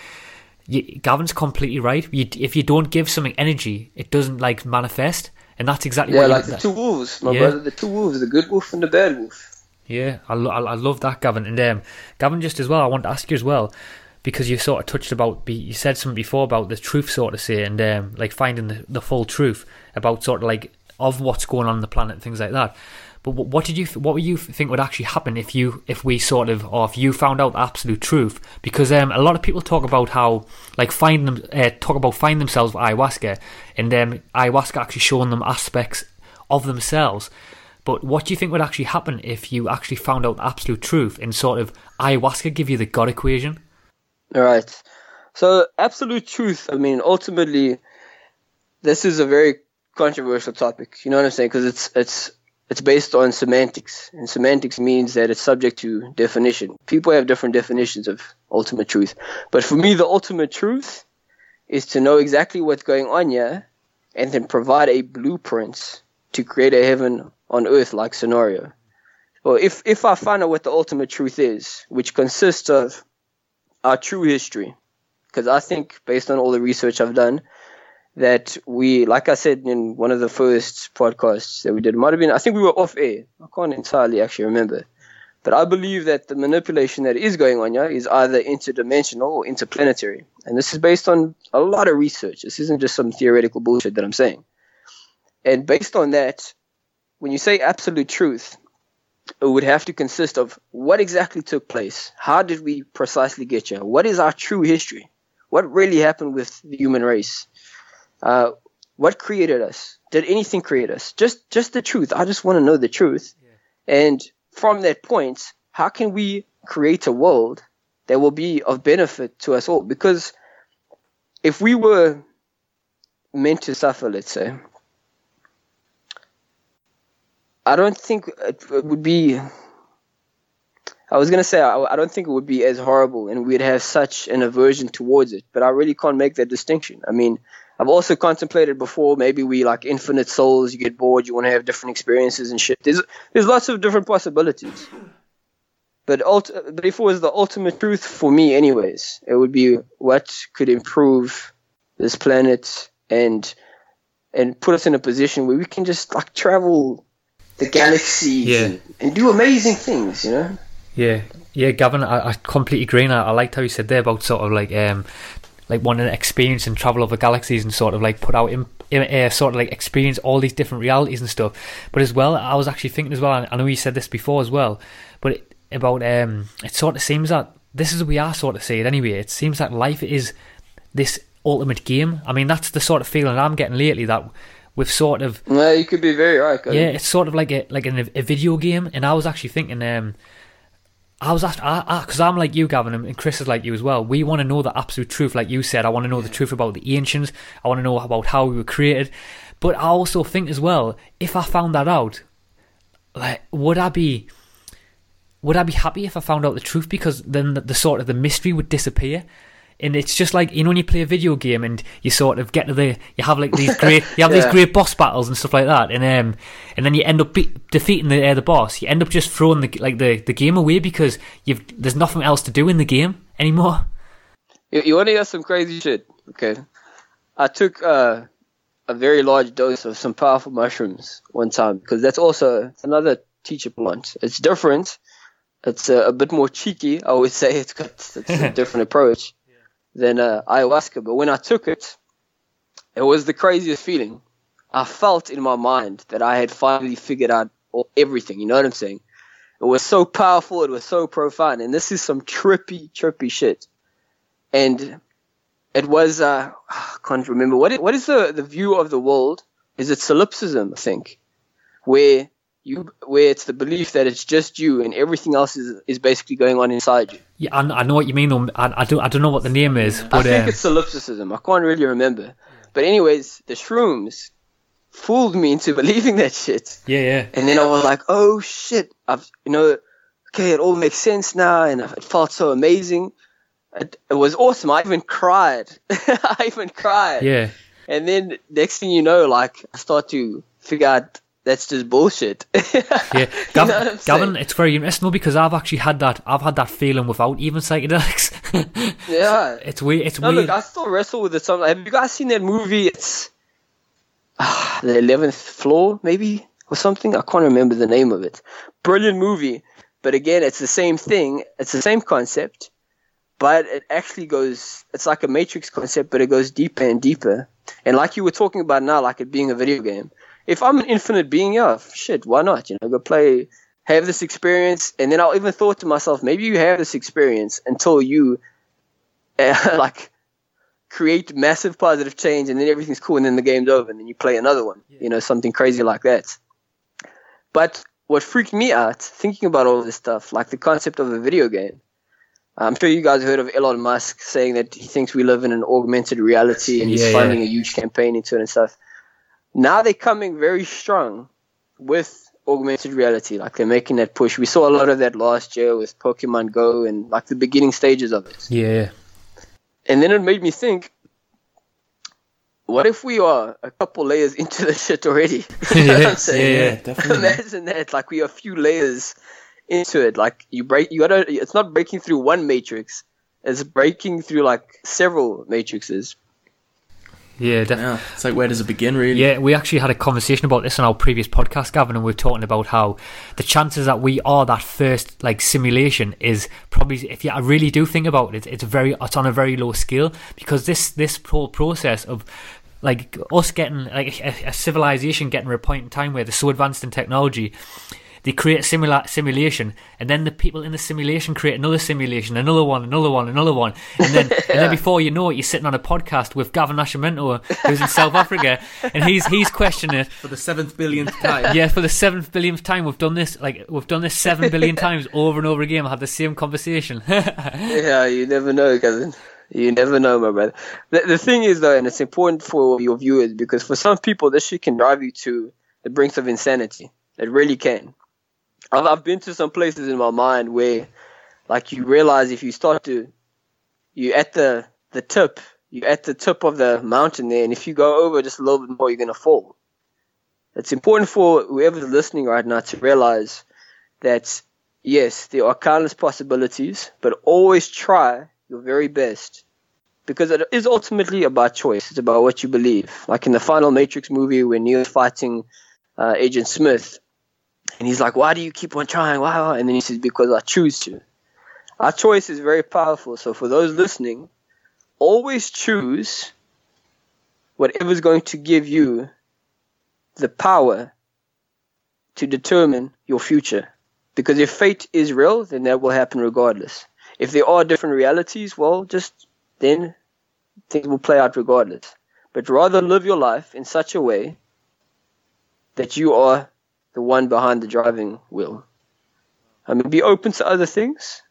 you, Gavin's completely right. You, if you don't give something energy, it doesn't like manifest, and that's exactly yeah, what like the two wolves, my yeah. brother. The two wolves, the good wolf and the bad wolf. Yeah, I, lo- I love that, Gavin. And um, Gavin, just as well, I want to ask you as well, because you sort of touched about, you said something before about the truth, sort of say, and um, like finding the, the full truth about sort of like of what's going on in the planet, things like that. But what did you, what would you think would actually happen if you, if we sort of, or if you found out the absolute truth? Because um, a lot of people talk about how, like, find them, uh, talk about find themselves with ayahuasca, and um, ayahuasca actually showing them aspects of themselves. But what do you think would actually happen if you actually found out the absolute truth and sort of ayahuasca give you the God equation? All right. So absolute truth. I mean, ultimately, this is a very controversial topic. You know what I'm saying? Because it's it's it's based on semantics, and semantics means that it's subject to definition. People have different definitions of ultimate truth, but for me, the ultimate truth is to know exactly what's going on here, and then provide a blueprint to create a heaven on earth like scenario. Well, if if I find out what the ultimate truth is, which consists of our true history, because I think based on all the research I've done that we, like I said in one of the first podcasts that we did, might have been, I think we were off air. I can't entirely actually remember. But I believe that the manipulation that is going on here is either interdimensional or interplanetary. And this is based on a lot of research. This isn't just some theoretical bullshit that I'm saying. And based on that, when you say absolute truth, it would have to consist of what exactly took place. How did we precisely get here? What is our true history? What really happened with the human race? Uh, what created us? Did anything create us? Just just the truth. I just want to know the truth. Yeah. And from that point, how can we create a world that will be of benefit to us all? Because if we were meant to suffer, let's say, I don't think it would be. I was gonna say I, I, don't think it would be as horrible, and we'd have such an aversion towards it. But I really can't make that distinction. I mean, I've also contemplated before maybe we like infinite souls. You get bored, you want to have different experiences and shit. There's there's lots of different possibilities. But ult- but if it was the ultimate truth for me, anyways, it would be what could improve this planet and and put us in a position where we can just like travel the galaxy yeah. and, and, do amazing things. You know. Yeah, yeah, Gavin, I, I completely agree. And I, I liked how you said there about sort of like um, like wanting to experience and travel over galaxies and sort of like put out in, in uh, sort of like experience all these different realities and stuff. But as well, I was actually thinking as well. I know you said this before as well, but it, about um, it sort of seems that this is we are sort of it anyway. It seems that life is this ultimate game. I mean, that's the sort of feeling I'm getting lately that we've sort of. Yeah, you could be very right. Yeah, it's sort of like a like a, a video game, and I was actually thinking. Um, I was asked, because I'm like you, Gavin, and Chris is like you as well. We want to know the absolute truth, like you said. I want to know the truth about the ancients. I want to know about how we were created. But I also think as well, if I found that out, like, would I be, would I be happy if I found out the truth? Because then the, the sort of the mystery would disappear and it's just like you know when you play a video game and you sort of get to the you have like these great you have yeah. these great boss battles and stuff like that and um and then you end up be- defeating the uh, the boss. You end up just throwing the like the, the game away because you've there's nothing else to do in the game anymore. You, you want to hear some crazy shit? Okay. I took uh, a very large dose of some powerful mushrooms one time because that's also another teacher plant it's different. It's a, a bit more cheeky I would say. It's got it's a different approach than uh, ayahuasca. But when I took it, it was the craziest feeling. I felt in my mind that I had finally figured out everything. You know what I'm saying? It was so powerful. It was so profound. And this is some trippy, trippy shit. And it was, uh, I can't remember. What is, what is the, the view of the world? Is it solipsism, I think? Where you where it's the belief that it's just you and everything else is is basically going on inside you. Yeah, I, I know what you mean. I, I don't I don't know what the name is, but I think uh, it's solipsism. I can't really remember. But anyways, the shrooms fooled me into believing that shit. Yeah, yeah. And then I was like, oh shit, I've you know, okay, it all makes sense now, and it felt so amazing. It, it was awesome. I even cried. I even cried. Yeah. And then next thing you know, like I start to figure out that's just bullshit. yeah, Gavin, Gavin, it's very interesting because I've actually had that. I've had that feeling without even psychedelics. yeah, it's weird. It's no, weird. Look, I still wrestle with it. Sometimes. Have you guys seen that movie? It's uh, the eleventh floor, maybe or something. I can't remember the name of it. Brilliant movie. But again, it's the same thing. It's the same concept, but it actually goes. It's like a Matrix concept, but it goes deeper and deeper. And like you were talking about now, like it being a video game. If I'm an infinite being, yeah, shit, why not? You know, go play, have this experience, and then I'll even thought to myself, maybe you have this experience until you, uh, like, create massive positive change, and then everything's cool, and then the game's over, and then you play another one. Yeah. You know, something crazy like that. But what freaked me out thinking about all this stuff, like the concept of a video game. I'm sure you guys heard of Elon Musk saying that he thinks we live in an augmented reality and he's yeah, funding yeah. a huge campaign into it and stuff. Now they're coming very strong with augmented reality. Like they're making that push. We saw a lot of that last year with Pokemon Go and like the beginning stages of it. Yeah. And then it made me think what if we are a couple layers into the shit already? You know yeah, yeah, yeah, definitely. Imagine that, like we are a few layers into it. Like you break, you gotta. It's not breaking through one matrix; it's breaking through like several matrices. Yeah, definitely. Yeah, it's like where does it begin, really? Yeah, we actually had a conversation about this on our previous podcast, Gavin, and we were talking about how the chances that we are that first like simulation is probably, if you I really do think about it, it's very, it's on a very low scale because this this whole process of like us getting like a, a civilization getting to a point in time where they're so advanced in technology they create a simulation, and then the people in the simulation create another simulation, another one, another one, another one, and then yeah. and then before you know it, you're sitting on a podcast with Gavin Nascimento, who's in South Africa, and he's he's questioning it for the seventh billionth time. Yeah, for the seventh billionth time, we've done this like we've done this seven billion times over and over again. We had the same conversation. yeah, you never know, Gavin. You never know, my brother. The, the thing is, though, and it's important for your viewers because for some people, this shit can drive you to the brinks of insanity. It really can. I've, I've been to some places in my mind where, like, you realize if you start to, you're at the the tip, you're at the tip of the mountain there, and if you go over just a little bit more, you're gonna fall. It's important for whoever's listening right now to realize that yes, there are countless possibilities, but always try your very best because it is ultimately about choice. It's about what you believe. Like in the final Matrix movie, when Neo's fighting uh, Agent Smith, and he's like, "Why do you keep on trying? Why?" And then he says, "Because I choose to." Our choice is very powerful. So for those listening, always choose whatever's going to give you the power to determine your future. Because if fate is real, then that will happen regardless. If there are different realities, well, just then things will play out regardless. But rather live your life in such a way that you are the one behind the driving wheel. I mean, be open to other things,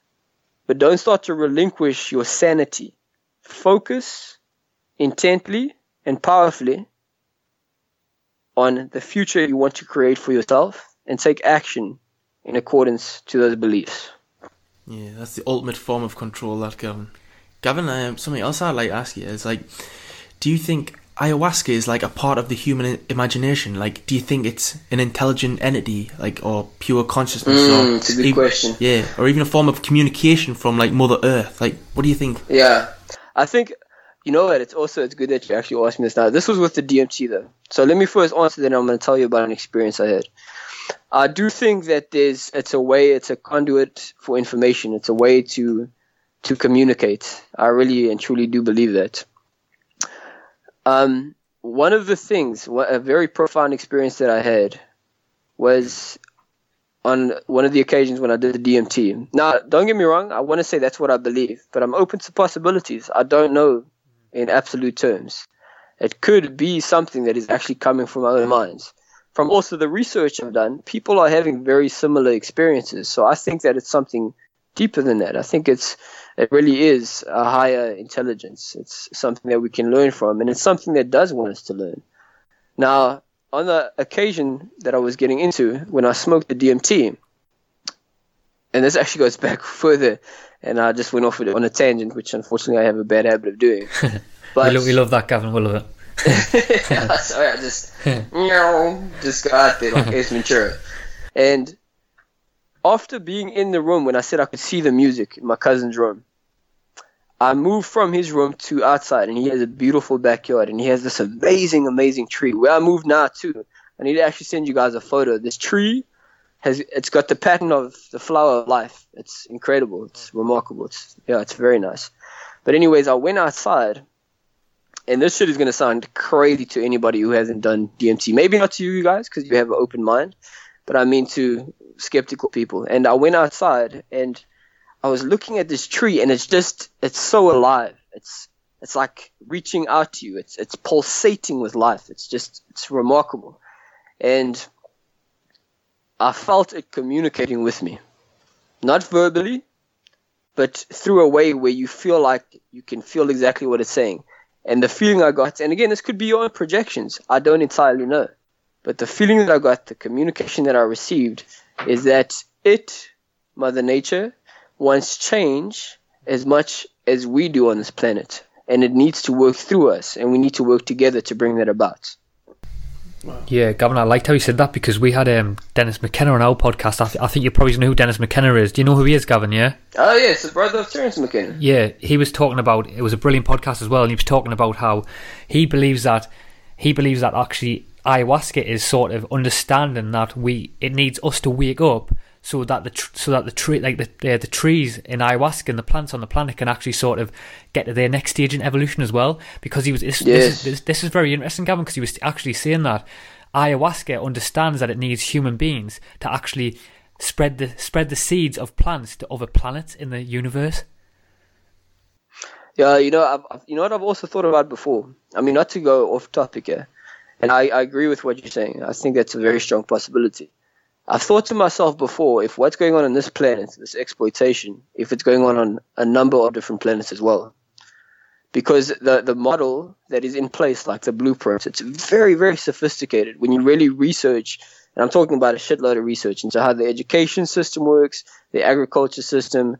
but don't start to relinquish your sanity. Focus intently and powerfully on the future you want to create for yourself and take action in accordance to those beliefs. Yeah, that's the ultimate form of control, that Gavin. Gavin, um, something else I'd like to ask you is like, do you think ayahuasca is like a part of the human imagination? Like, do you think it's an intelligent entity, like, or pure consciousness? Mm, or it's a good even, question. Yeah, or even a form of communication from like Mother Earth. Like, what do you think? Yeah, I think you know what? It's also it's good that you actually asked me this now. This was with the DMT though. So let me first answer. Then I'm going to tell you about an experience I had. I do think that there's it's a way, it's a conduit for information. It's a way to to communicate. I really and truly do believe that. Um, one of the things, a very profound experience that I had was on one of the occasions when I did the DMT. Now, don't get me wrong, I want to say that's what I believe, but I'm open to possibilities. I don't know in absolute terms. It could be something that is actually coming from other minds. From also the research I've done, people are having very similar experiences. So I think that it's something deeper than that. I think it's it really is a higher intelligence. It's something that we can learn from, and it's something that does want us to learn. Now, on the occasion that I was getting into when I smoked the DMT, and this actually goes back further, and I just went off on a tangent, which unfortunately I have a bad habit of doing. But we, love, we love that, Gavin. We love it. sorry, I just just got there like Ace Ventura, and after being in the room when I said I could see the music in my cousin's room, I moved from his room to outside, and he has a beautiful backyard, and he has this amazing, amazing tree. Where I moved now too, I need to actually send you guys a photo. This tree has it's got the pattern of the flower of life. It's incredible. It's remarkable. It's yeah, it's very nice. But anyways, I went outside, and this shit is gonna sound crazy to anybody who hasn't done DMT. Maybe not to you guys because you have an open mind, but I mean to skeptical people. And I went outside and I was looking at this tree, and it's just it's so alive. It's it's like reaching out to you. It's it's pulsating with life. It's just it's remarkable, and I felt it communicating with me, not verbally, but through a way where you feel like you can feel exactly what it's saying. And the feeling I got, and again, this could be your projections. I don't entirely know, but the feeling that I got, the communication that I received, is that it, Mother Nature, wants change as much as we do on this planet, and it needs to work through us, and we need to work together to bring that about. Wow. Yeah, Gavin, I liked how you said that because we had um, Dennis McKenna on our podcast. I, th- I, think you probably know who Dennis McKenna is. Do you know who he is, Gavin? Yeah. Oh yes, the brother of Terence McKenna. Yeah, he was talking about. It was a brilliant podcast as well, and he was talking about how he believes that he believes that actually ayahuasca is sort of understanding that we it needs us to wake up so that the tr- so that the tree like the uh, the trees in ayahuasca and the plants on the planet can actually sort of get to their next stage in evolution as well. Because he was this, yes. this, is, this, this is very interesting, Gavin, because he was actually saying that ayahuasca understands that it needs human beings to actually spread the spread the seeds of plants to other planets in the universe. Yeah, you know, I've, you know what I've also thought about before. I mean, not to go off topic here, and I, I agree with what you're saying. I think that's a very strong possibility. I've thought to myself before if what's going on on this planet, this exploitation, if it's going on on a number of different planets as well. Because the, the model that is in place, like the blueprint, it's very, very sophisticated. When you really research, and I'm talking about a shitload of research into how the education system works, the agriculture system,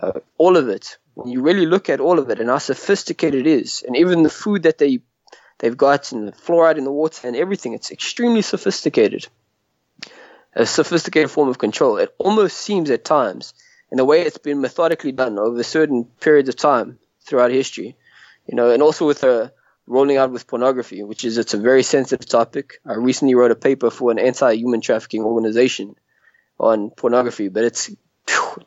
uh, all of it. When you really look at all of it and how sophisticated it is, and even the food that they they've got the fluoride in the water and everything, it's extremely sophisticated a sophisticated form of control. It almost seems at times, in the way it's been methodically done over certain periods of time throughout history, you know, and also with the rolling out with pornography, which is it's a very sensitive topic. I recently wrote a paper for an anti-human trafficking organization on pornography, but it's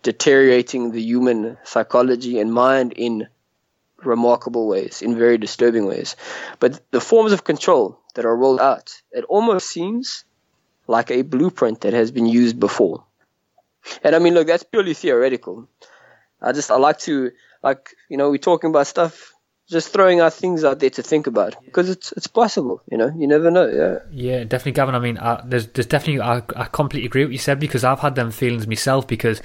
deteriorating the human psychology and mind in remarkable ways, in very disturbing ways. But the forms of control that are rolled out, it almost seems like a blueprint that has been used before. And I mean, look, that's purely theoretical. I just I like to like you know we're talking about stuff, just throwing out things out there to think about because it's it's possible. You know, you never know. Yeah. Yeah, definitely, Gavin. I mean, uh, there's there's definitely I, I completely agree with what you said because I've had them feelings myself because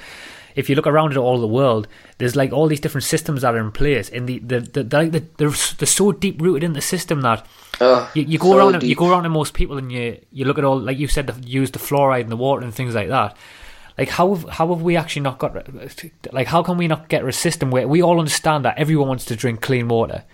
if you look around at all the world, there's like all these different systems that are in place, and the the, the, the, the they're, they're so deep rooted in the system that oh, you, you go so around deep. you go around to most people and you you look at all like you said the, use the fluoride in the water and things like that. Like how have, how have we actually not got like how can we not get a system where we all understand that everyone wants to drink clean water,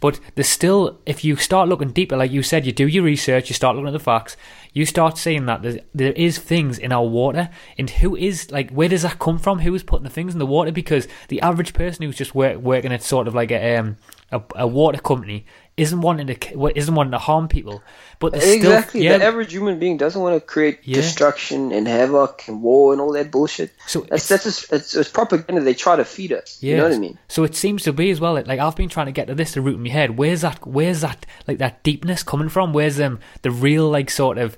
but there's still, if you start looking deeper, like you said, you do your research, you start looking at the facts, you start seeing that there's, there is things in our water, and who is like, where does that come from? Who is putting the things in the water? Because the average person who's just work, working at sort of like a um, a, a water company isn't wanting to isn't wanting to harm people, but exactly still, yeah, the average human being doesn't want to create yeah. destruction and havoc and war and all that bullshit. So that's that's just, it's, it's, propaganda they try to feed us. Yeah, you know what I mean? So it seems to be as well. Like I've been trying to get to this to root in my head. Where's that? Where's that? Like that deepness coming from? Where's um the real like sort of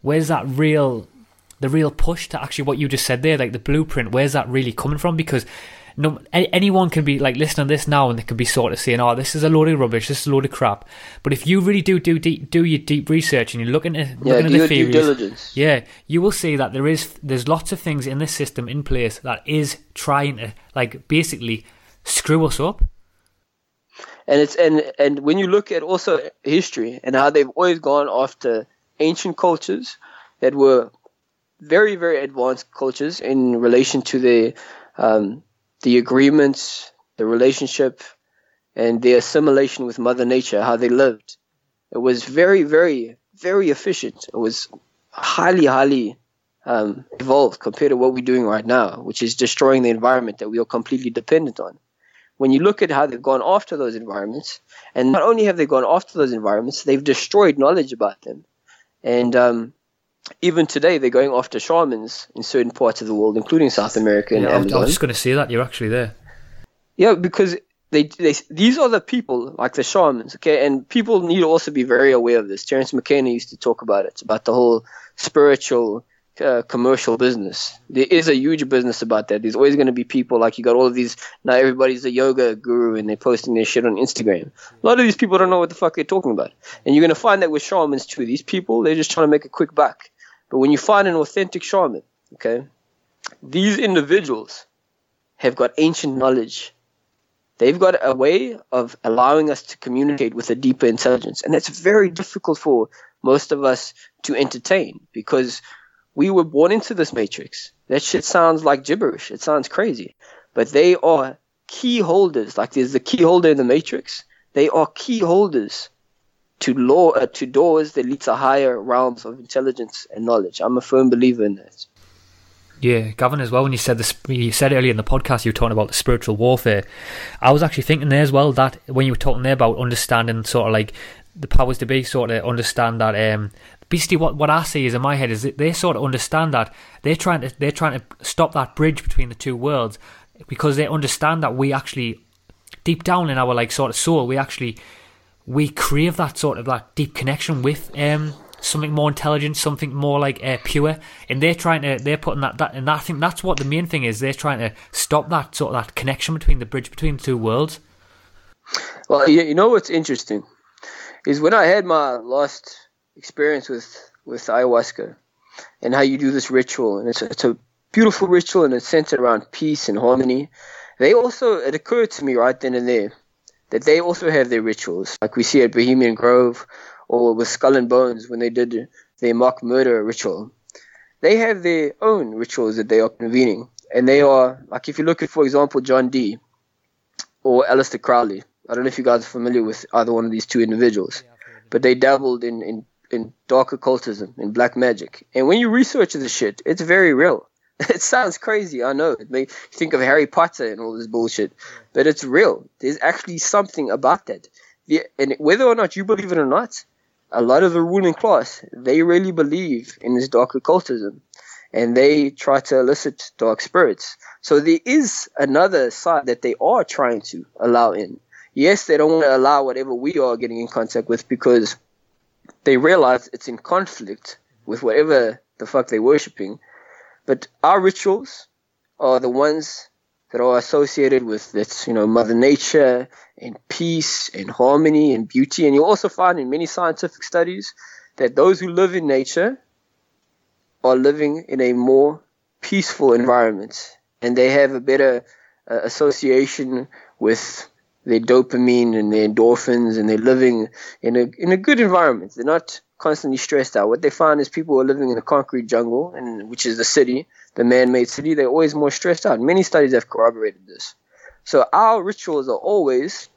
where's that real the real push to actually what you just said there, like the blueprint? Where's that really coming from? Because no, anyone can be like listening to this now and they can be sort of saying, "Oh, this is a load of rubbish. This is a load of crap." But if you really do do deep, do your deep research and you look into yeah, looking at the theories, yeah, you will see that there is there's lots of things in this system in place that is trying to like basically screw us up. And it's and and when you look at also history and how they've always gone after ancient cultures that were very very advanced cultures in relation to the um, the agreements, the relationship, and the assimilation with Mother Nature, how they lived. It was very, very, very efficient. It was highly, highly um, evolved compared to what we're doing right now, which is destroying the environment that we are completely dependent on. When you look at how they've gone after those environments, and not only have they gone after those environments, they've destroyed knowledge about them. And um, even today they're going after shamans in certain parts of the world, including South America and Yeah, I was, I was just going to say that you're actually there. Yeah, because they, they these are the people like the shamans, okay, and people need to also be very aware of this. Terence McKenna used to talk about it, about the whole spiritual uh, commercial business. There is a huge business about that. There's always going to be people like you got all of these. Now everybody's a yoga guru and they're posting their shit on Instagram. A lot of these people don't know what the fuck they're talking about, and you're going to find that with shamans too. These people they're just trying to make a quick buck. But when you find an authentic shaman, okay, these individuals have got ancient knowledge. They've got a way of allowing us to communicate with a deeper intelligence. And that's very difficult for most of us to entertain because we were born into this matrix. That shit sounds like gibberish. It sounds crazy. But they are key holders. Like there's the key holder in the matrix. They are key holders to law uh, to doors that lead to higher realms of intelligence and knowledge i'm a firm believer in that Yeah, Gavin, as well. When you said this, you said earlier in the podcast, you were talking about the spiritual warfare. I was actually thinking there as well that when you were talking there about understanding sort of like the powers to be, sort of understand that. Um, basically, what, what I see is in my head is that they sort of understand that they're trying to they're trying to stop that bridge between the two worlds because they understand that we actually deep down in our like sort of soul we actually we crave that sort of like deep connection with um something more intelligent, something more like uh, pure, and they're trying to they're putting that that and I think that's what the main thing is. They're trying to stop that sort of that connection between the bridge between the two worlds. Well, you, know what's interesting is when I had my last experience with with ayahuasca and how you do this ritual, and it's it's a beautiful ritual and it's centered around peace and harmony. They also it occurred to me right then and there that they also have their rituals, like we see at Bohemian Grove or with Skull and Bones when they did their mock murder ritual. They have their own rituals that they are convening, and they are like if you look at, for example, John Dee or Aleister Crowley. I don't know if you guys are familiar with either one of these two individuals, but they dabbled in, in, in dark occultism, in black magic. And when you research this shit, it's very real. It sounds crazy, I know. It makes you think of Harry Potter and all this bullshit, but it's real. There's actually something about that. The, and whether or not you believe it or not, a lot of the ruling class, they really believe in this dark occultism and they try to elicit dark spirits. So there is another side that they are trying to allow in. Yes, they don't want to allow whatever we are getting in contact with because they realize it's in conflict with whatever the fuck they're worshipping. But our rituals are the ones that are associated with this, you know, Mother Nature and peace and harmony and beauty. And you also find in many scientific studies that those who live in nature are living in a more peaceful environment and they have a better uh, association with their dopamine and their endorphins and they're living in a in a good environment. They're not constantly stressed out. What they find is people who are living in a concrete jungle and which is the city, the man-made city, they're always more stressed out. Many studies have corroborated this. So our rituals are always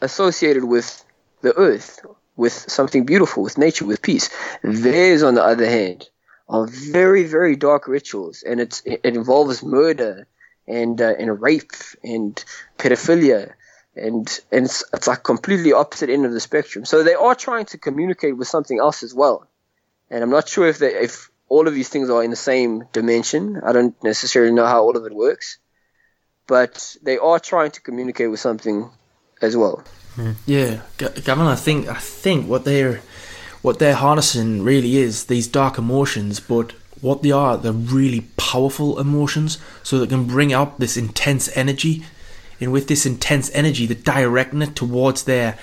associated with the earth, with something beautiful, with nature, with peace. Theirs, on the other hand, are very, very dark rituals, and it's it involves murder and uh, and rape and pedophilia, and and it's, it's like completely opposite end of the spectrum. So they are trying to communicate with something else as well, and I'm not sure if they if all of these things are in the same dimension. I don't necessarily know how all of it works, but they are trying to communicate with something as well. Hmm. Yeah, Gavin, I think I think what they're what they're harnessing really is these dark emotions, but what they are, they're really powerful emotions, so they can bring out this intense energy, and with this intense energy, they're directing it towards their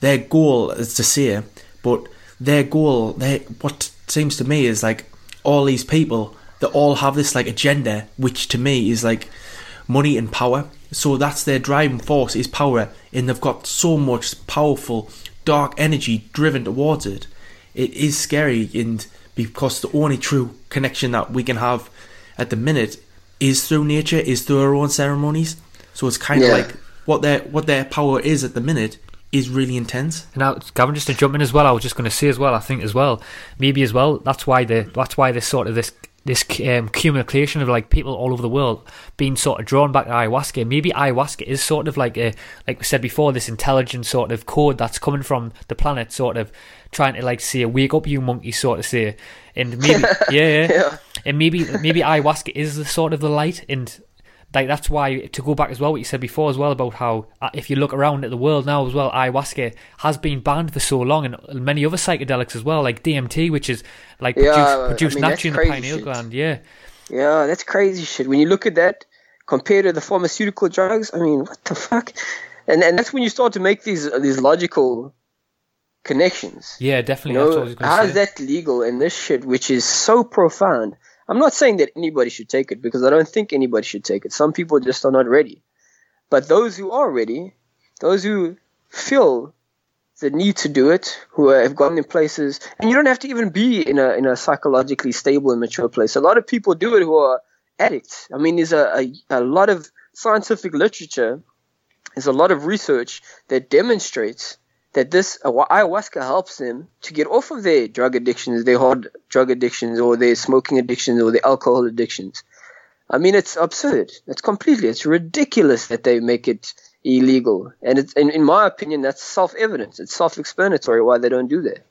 their goal, is to say, but their goal, they what seems to me is like all these people, that all have this like agenda, which to me is like money and power. So that's their driving force is power, and they've got so much powerful dark energy driven towards it. It is scary, and because the only true connection that we can have at the minute is through nature, is through our own ceremonies. So it's kind Yeah. of like what their what their power is at the minute is really intense. And now, Gavin, just to jump in as well, I was just going to say as well, I think as well, maybe as well, that's why the that's why this sort of this this um, accumulation of like people all over the world being sort of drawn back to ayahuasca. Maybe ayahuasca is sort of like a like we said before, this intelligent sort of code that's coming from the planet, sort of trying to like say, "Wake up, you monkey," sort of say, and maybe yeah, yeah, Yeah. and maybe maybe ayahuasca is the sort of the light and. Like that's why to go back as well what you said before as well about how uh, if you look around at the world now as well ayahuasca has been banned for so long and many other psychedelics as well like DMT which is like Yeah, produced, I mean, naturally in the pineal shit. gland yeah Yeah, that's crazy shit. When you look at that compared to the pharmaceutical drugs, I mean, what the fuck? And and that's when you start to make these these logical connections. Yeah, definitely. what know, was how to is that legal in this shit, which is so profound? I'm not saying that anybody should take it because I don't think anybody should take it. Some people just are not ready. But those who are ready, those who feel the need to do it, who have gone in places, and you don't have to even be in a in a psychologically stable and mature place. A lot of people do it who are addicts. I mean, there's a, a, a lot of scientific literature, there's a lot of research that demonstrates that this uh, ayahuasca helps them to get off of their drug addictions, their hard drug addictions, or their smoking addictions, or their alcohol addictions. I mean, it's absurd. It's completely, it's ridiculous that they make it illegal. And it's, and in my opinion, that's self-evident. It's self-explanatory why they don't do that.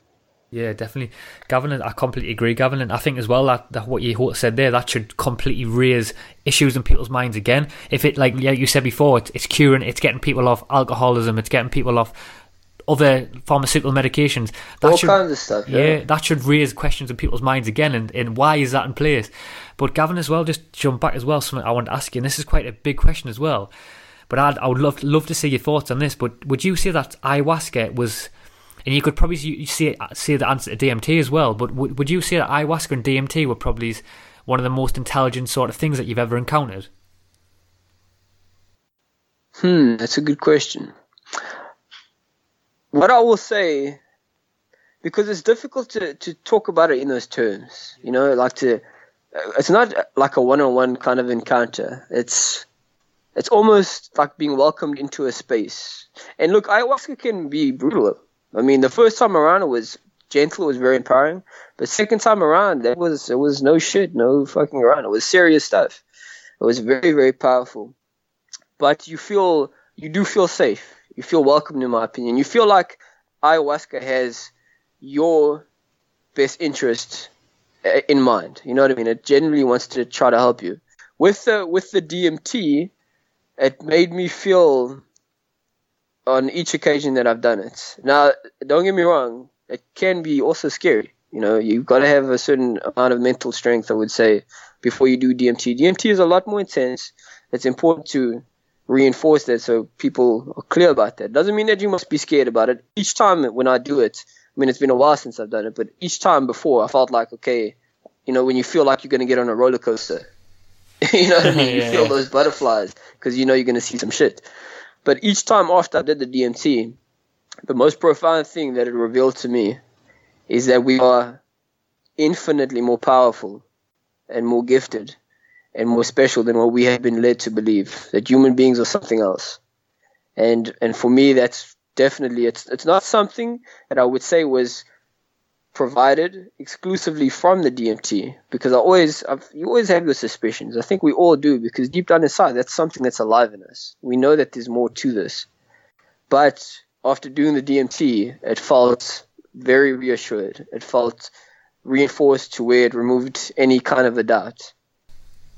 Yeah, definitely. Gavin, I completely agree, Gavin. And I think as well that, that what you said there, that should completely raise issues in people's minds again. If it, like yeah, you said before, it's, it's curing, it's getting people off alcoholism, it's getting people off other pharmaceutical medications. That All should, kinds of stuff. Yeah. yeah, that should raise questions in people's minds again, and, and why is that in place? But Gavin, as well, just jump back as well. Something I want to ask you, and this is quite a big question as well. But I'd, I would love love to see your thoughts on this. But would you say that ayahuasca was, and you could probably see say, say the answer to DMT as well. But would would you say that ayahuasca and DMT were probably one of the most intelligent sort of things that you've ever encountered? Hmm, that's a good question. What I will say, because it's difficult to, to talk about it in those terms, you know, like to, it's not like a one-on-one kind of encounter. It's, it's almost like being welcomed into a space. And look, ayahuasca can be brutal. I mean, the first time around it was gentle, it was very empowering. But second time around, that was it was no shit, no fucking around. It was serious stuff. It was very, very powerful but you feel you do feel safe. You feel welcomed, in my opinion. You feel like ayahuasca has your best interest uh, in mind. You know what I mean? It genuinely wants to try to help you. With the with the DMT, it made me feel on each occasion that I've done it. Now, don't get me wrong, it can be also scary. You know, you've got to have a certain amount of mental strength, I would say, before you do DMT. DMT is a lot more intense. It's important to reinforce that so people are clear about that. Doesn't mean that you must be scared about it. Each time when I do it, I mean, it's been a while since I've done it, but each time before, I felt like, okay, you know, when you feel like you're going to get on a roller coaster, you know what I mean? Yeah, you feel yeah. those butterflies because you know you're going to see some shit. But each time after I did the DMT, the most profound thing that it revealed to me is that we are infinitely more powerful and more gifted and more special than what we have been led to believe that human beings are something else. And and for me that's definitely it's it's not something that I would say was provided exclusively from the DMT because I always I've, you always have your suspicions. I think we all do because deep down inside that's something that's alive in us. We know that there's more to this. But after doing the DMT it felt very reassured. It felt reinforced to where it removed any kind of a doubt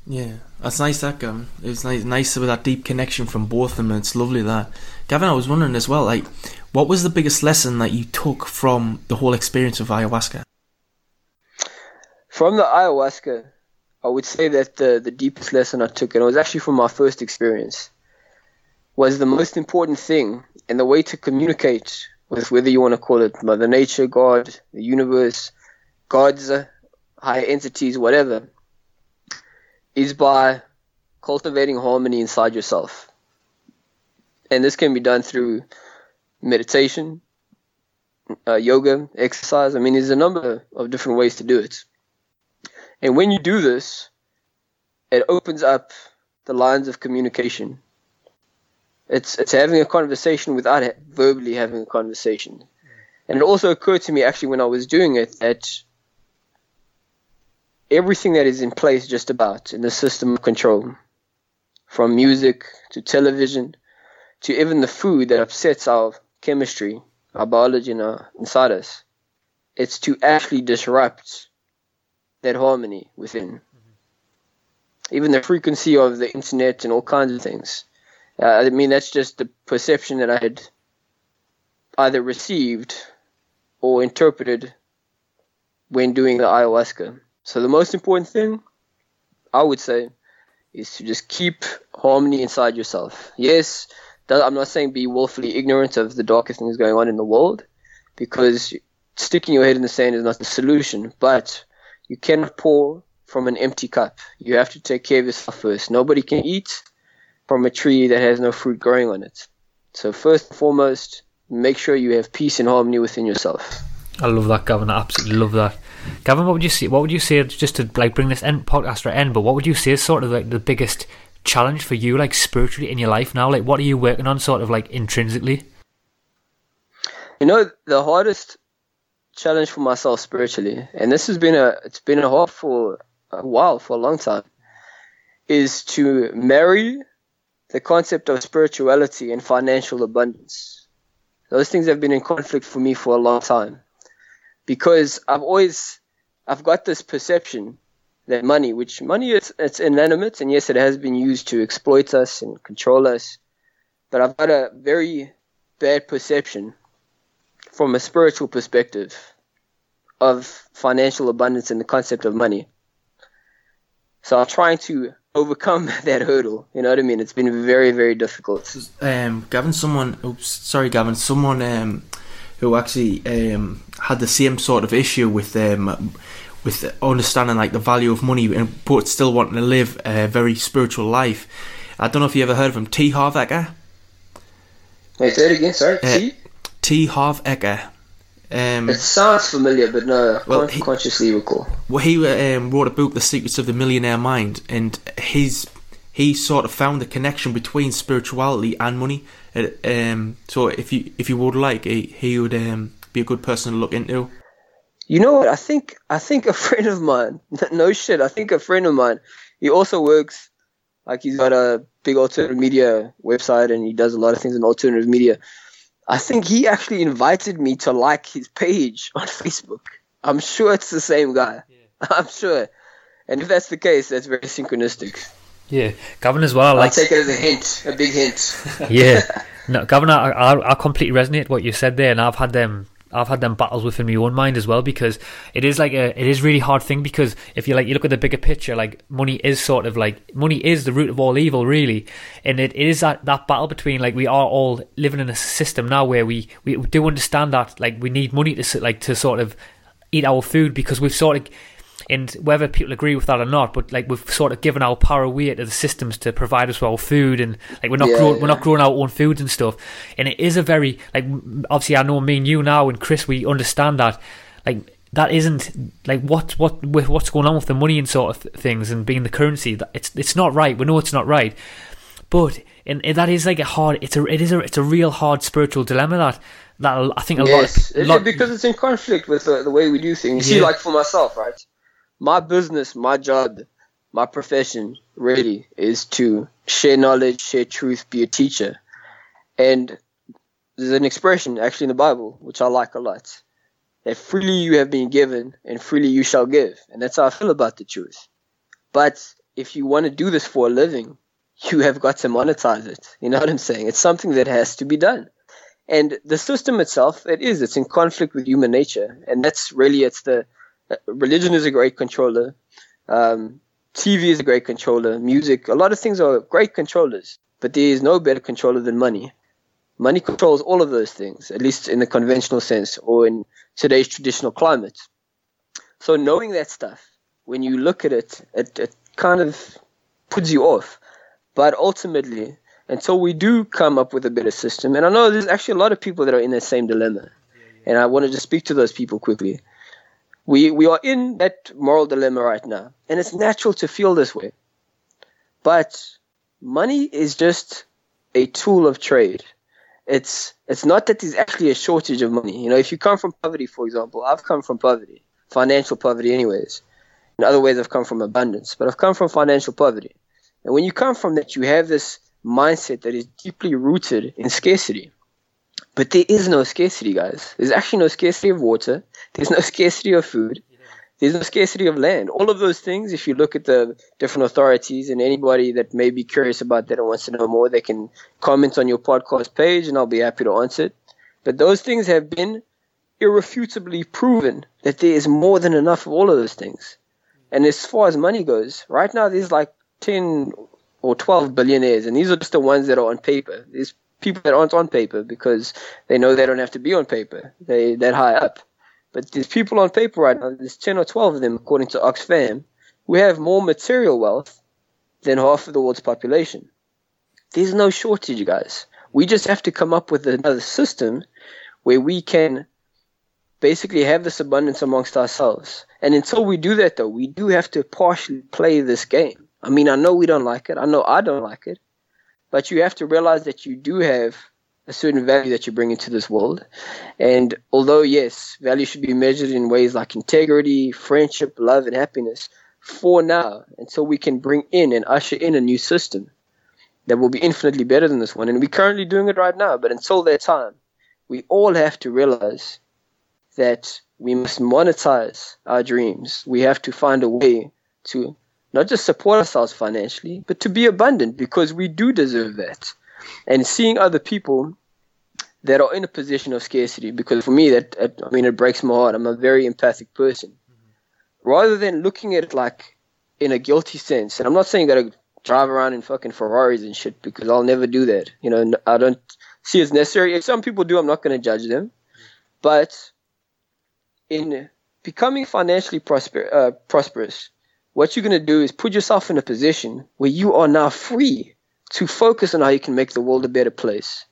Yeah, that's nice. That Gavin, it's nice, nice with that deep connection from both of them. It's lovely that Gavin. I was wondering as well, like, what was the biggest lesson that you took from the whole experience of ayahuasca? From the ayahuasca, I would say that the, the deepest lesson I took, and it was actually from my first experience, was the most important thing and the way to communicate with whether you want to call it Mother Nature, God, the universe, gods, uh, higher entities, whatever, is by cultivating harmony inside yourself. And this can be done through meditation, uh, yoga, exercise. I mean, there's a number of different ways to do it. And when you do this, it opens up the lines of communication. It's it's having a conversation without verbally having a conversation. And it also occurred to me actually when I was doing it that everything that is in place just about in the system of control, from music to television to even the food that upsets our chemistry, our biology in our, inside us. It's to actually disrupt that harmony within. Mm-hmm. Even the frequency of the internet and all kinds of things. Uh, I mean, that's just the perception that I had either received or interpreted when doing the ayahuasca. So the most important thing, I would say, is to just keep harmony inside yourself. Yes, I'm not saying be willfully ignorant of the darker things going on in the world, because sticking your head in the sand is not the solution. But you cannot pour from an empty cup. You have to take care of yourself first. Nobody can eat from a tree that has no fruit growing on it. So first and foremost, make sure you have peace and harmony within yourself. I love that, Gavin. I absolutely love that. Gavin, what would you say? What would you say just to like bring this end podcast to end? But what would you say is sort of like the biggest challenge for you, like spiritually in your life now? Like, what are you working on, sort of like intrinsically? You know, the hardest challenge for myself spiritually, and this has been a it's been a hard for a while, for a long time, is to marry the concept of spirituality and financial abundance. Those things have been in conflict for me for a long time because I've always I've got this perception that money, which money is it's inanimate and yes, it has been used to exploit us and control us, but I've got a very bad perception from a spiritual perspective of financial abundance and the concept of money. So I'm trying to overcome that hurdle. You know what I mean? It's been very, very difficult. Um, Gavin, someone, oops, sorry, Gavin, someone um, who actually um, had the same sort of issue with um, with understanding like the value of money and but still wanting to live a very spiritual life. I don't know if you ever heard of him, T. Harv Eker. Wait, say it again. Sorry, uh, T. T. Harv Eker. Um, it sounds familiar, but no, I well, can't he, consciously recall. Well, he um, wrote a book, The Secrets of the Millionaire Mind, and his he sort of found the connection between spirituality and money. Um, so if you if you would like, he, he would um, be a good person to look into. You know what? I think I think a friend of mine. No shit. I think a friend of mine. He also works like he's got a big alternative media website and he does a lot of things in alternative media. I think he actually invited me to like his page on Facebook. I'm sure it's the same guy. Yeah. I'm sure. And if that's the case, that's very synchronistic. Yeah, Gavin as well. Like, I take it as a hint, a big hint. yeah, no, Gavin, I, I, I completely resonate what you said there, and I've had them I've had them battles within my own mind as well because it is like a it is really hard thing because if you like you look at the bigger picture like money is sort of like money is the root of all evil really and it, it is that that battle between like we are all living in a system now where we we do understand that like we need money to like to sort of eat our food because we've sort of and whether people agree with that or not, but like we've sort of given our power away to the systems to provide us with our food, and like we're not yeah, growing, yeah. we're not growing our own foods and stuff. And it is a very like obviously I know me and you now and Chris, we understand that like that isn't like what what with what's going on with the money and sort of things and being the currency. That it's it's not right. We know it's not right, but and, that is like a hard. It's a it is a it's a real hard spiritual dilemma that that I think a yes, lot, lot because it's in conflict with the, the way we do things. You yeah. see, like for myself, right? My business, my job, my profession really is to share knowledge, share truth, be a teacher. And there's an expression actually in the Bible, which I like a lot, that freely you have been given and freely you shall give. And that's how I feel about the truth. But if you want to do this for a living, you have got to monetize it. You know what I'm saying? It's something that has to be done. And the system itself, it is, it's in conflict with human nature. And that's really, it's the, religion is a great controller. Um, TV is a great controller. Music, a lot of things are great controllers, but there is no better controller than money. Money controls all of those things, at least in the conventional sense or in today's traditional climate. So knowing that stuff, when you look at it, it, it kind of puts you off. But ultimately, until we do come up with a better system, and I know there's actually a lot of people that are in that same dilemma, and I wanted to speak to those people quickly we we are in that moral dilemma right now, and it's natural to feel this way. But money is just a tool of trade. It's it's not that there's actually a shortage of money. You know, if you come from poverty, for example, I've come from poverty, financial poverty, anyways. In other ways, I've come from abundance, but I've come from financial poverty. And when you come from that, you have this mindset that is deeply rooted in scarcity. But there is no scarcity, guys. There's actually no scarcity of water. There's no scarcity of food. There's no scarcity of land. All of those things, if you look at the different authorities and anybody that may be curious about that and wants to know more, they can comment on your podcast page and I'll be happy to answer it. But those things have been irrefutably proven that there is more than enough of all of those things. And as far as money goes, right now there's like 10 or 12 billionaires, and these are just the ones that are on paper. There's people that aren't on paper because they know they don't have to be on paper. They that high up. But there's people on paper right now. There's 10 or 12 of them, according to Oxfam, who have more material wealth than half of the world's population. There's no shortage, guys. We just have to come up with another system where we can basically have this abundance amongst ourselves. And until we do that, though, we do have to partially play this game. I mean, I know we don't like it. I know I don't like it. But you have to realize that you do have a certain value that you bring into this world. And although, yes, value should be measured in ways like integrity, friendship, love, and happiness, for now, until we can bring in and usher in a new system that will be infinitely better than this one. And we're currently doing it right now. But until that time, we all have to realize that we must monetize our dreams. We have to find a way to not just support ourselves financially, but to be abundant because we do deserve that. And seeing other people that are in a position of scarcity, because for me, that I mean, it breaks my heart. I'm a very empathic person. Mm-hmm. Rather than looking at it like in a guilty sense, and I'm not saying that I drive around in fucking Ferraris and shit because I'll never do that. You know, I don't see it's necessary. If some people do, I'm not going to judge them. But in becoming financially prosper, uh, prosperous, what you're going to do is put yourself in a position where you are now free to focus on how you can make the world a better place.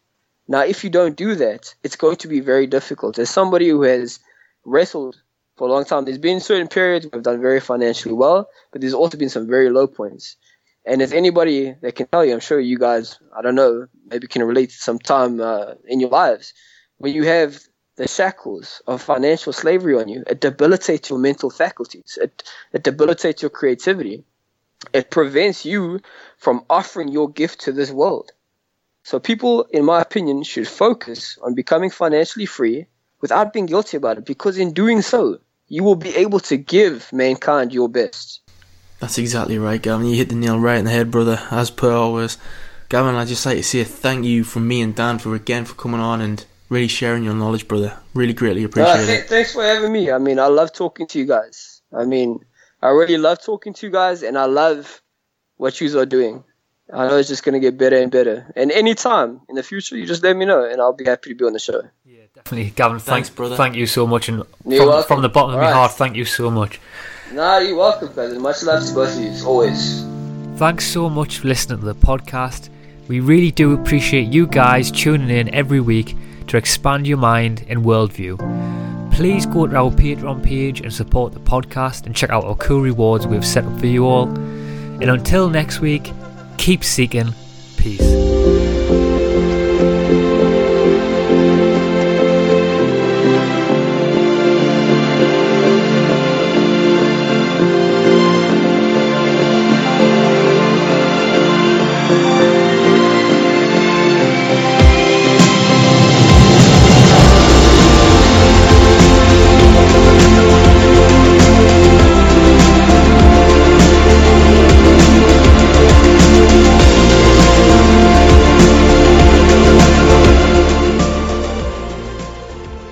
Now, if you don't do that, it's going to be very difficult. As somebody who has wrestled for a long time, there's been certain periods where I've done very financially well, but there's also been some very low points. And as anybody that can tell you, I'm sure you guys, I don't know, maybe can relate to some time uh, in your lives when you have the shackles of financial slavery on you. It debilitates your mental faculties. It, it debilitates your creativity. It prevents you from offering your gift to this world. So people, in my opinion, should focus on becoming financially free without being guilty about it, because in doing so, you will be able to give mankind your best. That's exactly right, Gavin. You hit the nail right in the head, brother, as per always. Gavin, I'd just like to say thank you from me and Dan for again for coming on and really sharing your knowledge, brother. Really greatly appreciate uh, th- it. Thanks for having me. I mean, I love talking to you guys. I mean, I really love talking to you guys, and I love what you are doing. I know it's just going to get better and better. And anytime in the future, you just let me know, and I'll be happy to be on the show. Yeah, definitely, Gavin. Thanks, thank, brother. Thank you so much, and from, from, the bottom of my heart, thank you so much. Nah, you're welcome, cousin. Much love to both of you, as always. Thanks so much for listening to the podcast. We really do appreciate you guys tuning in every week to expand your mind and worldview. Please go to our Patreon page and support the podcast and check out our cool rewards we've set up for you all. And until next week, keep seeking peace.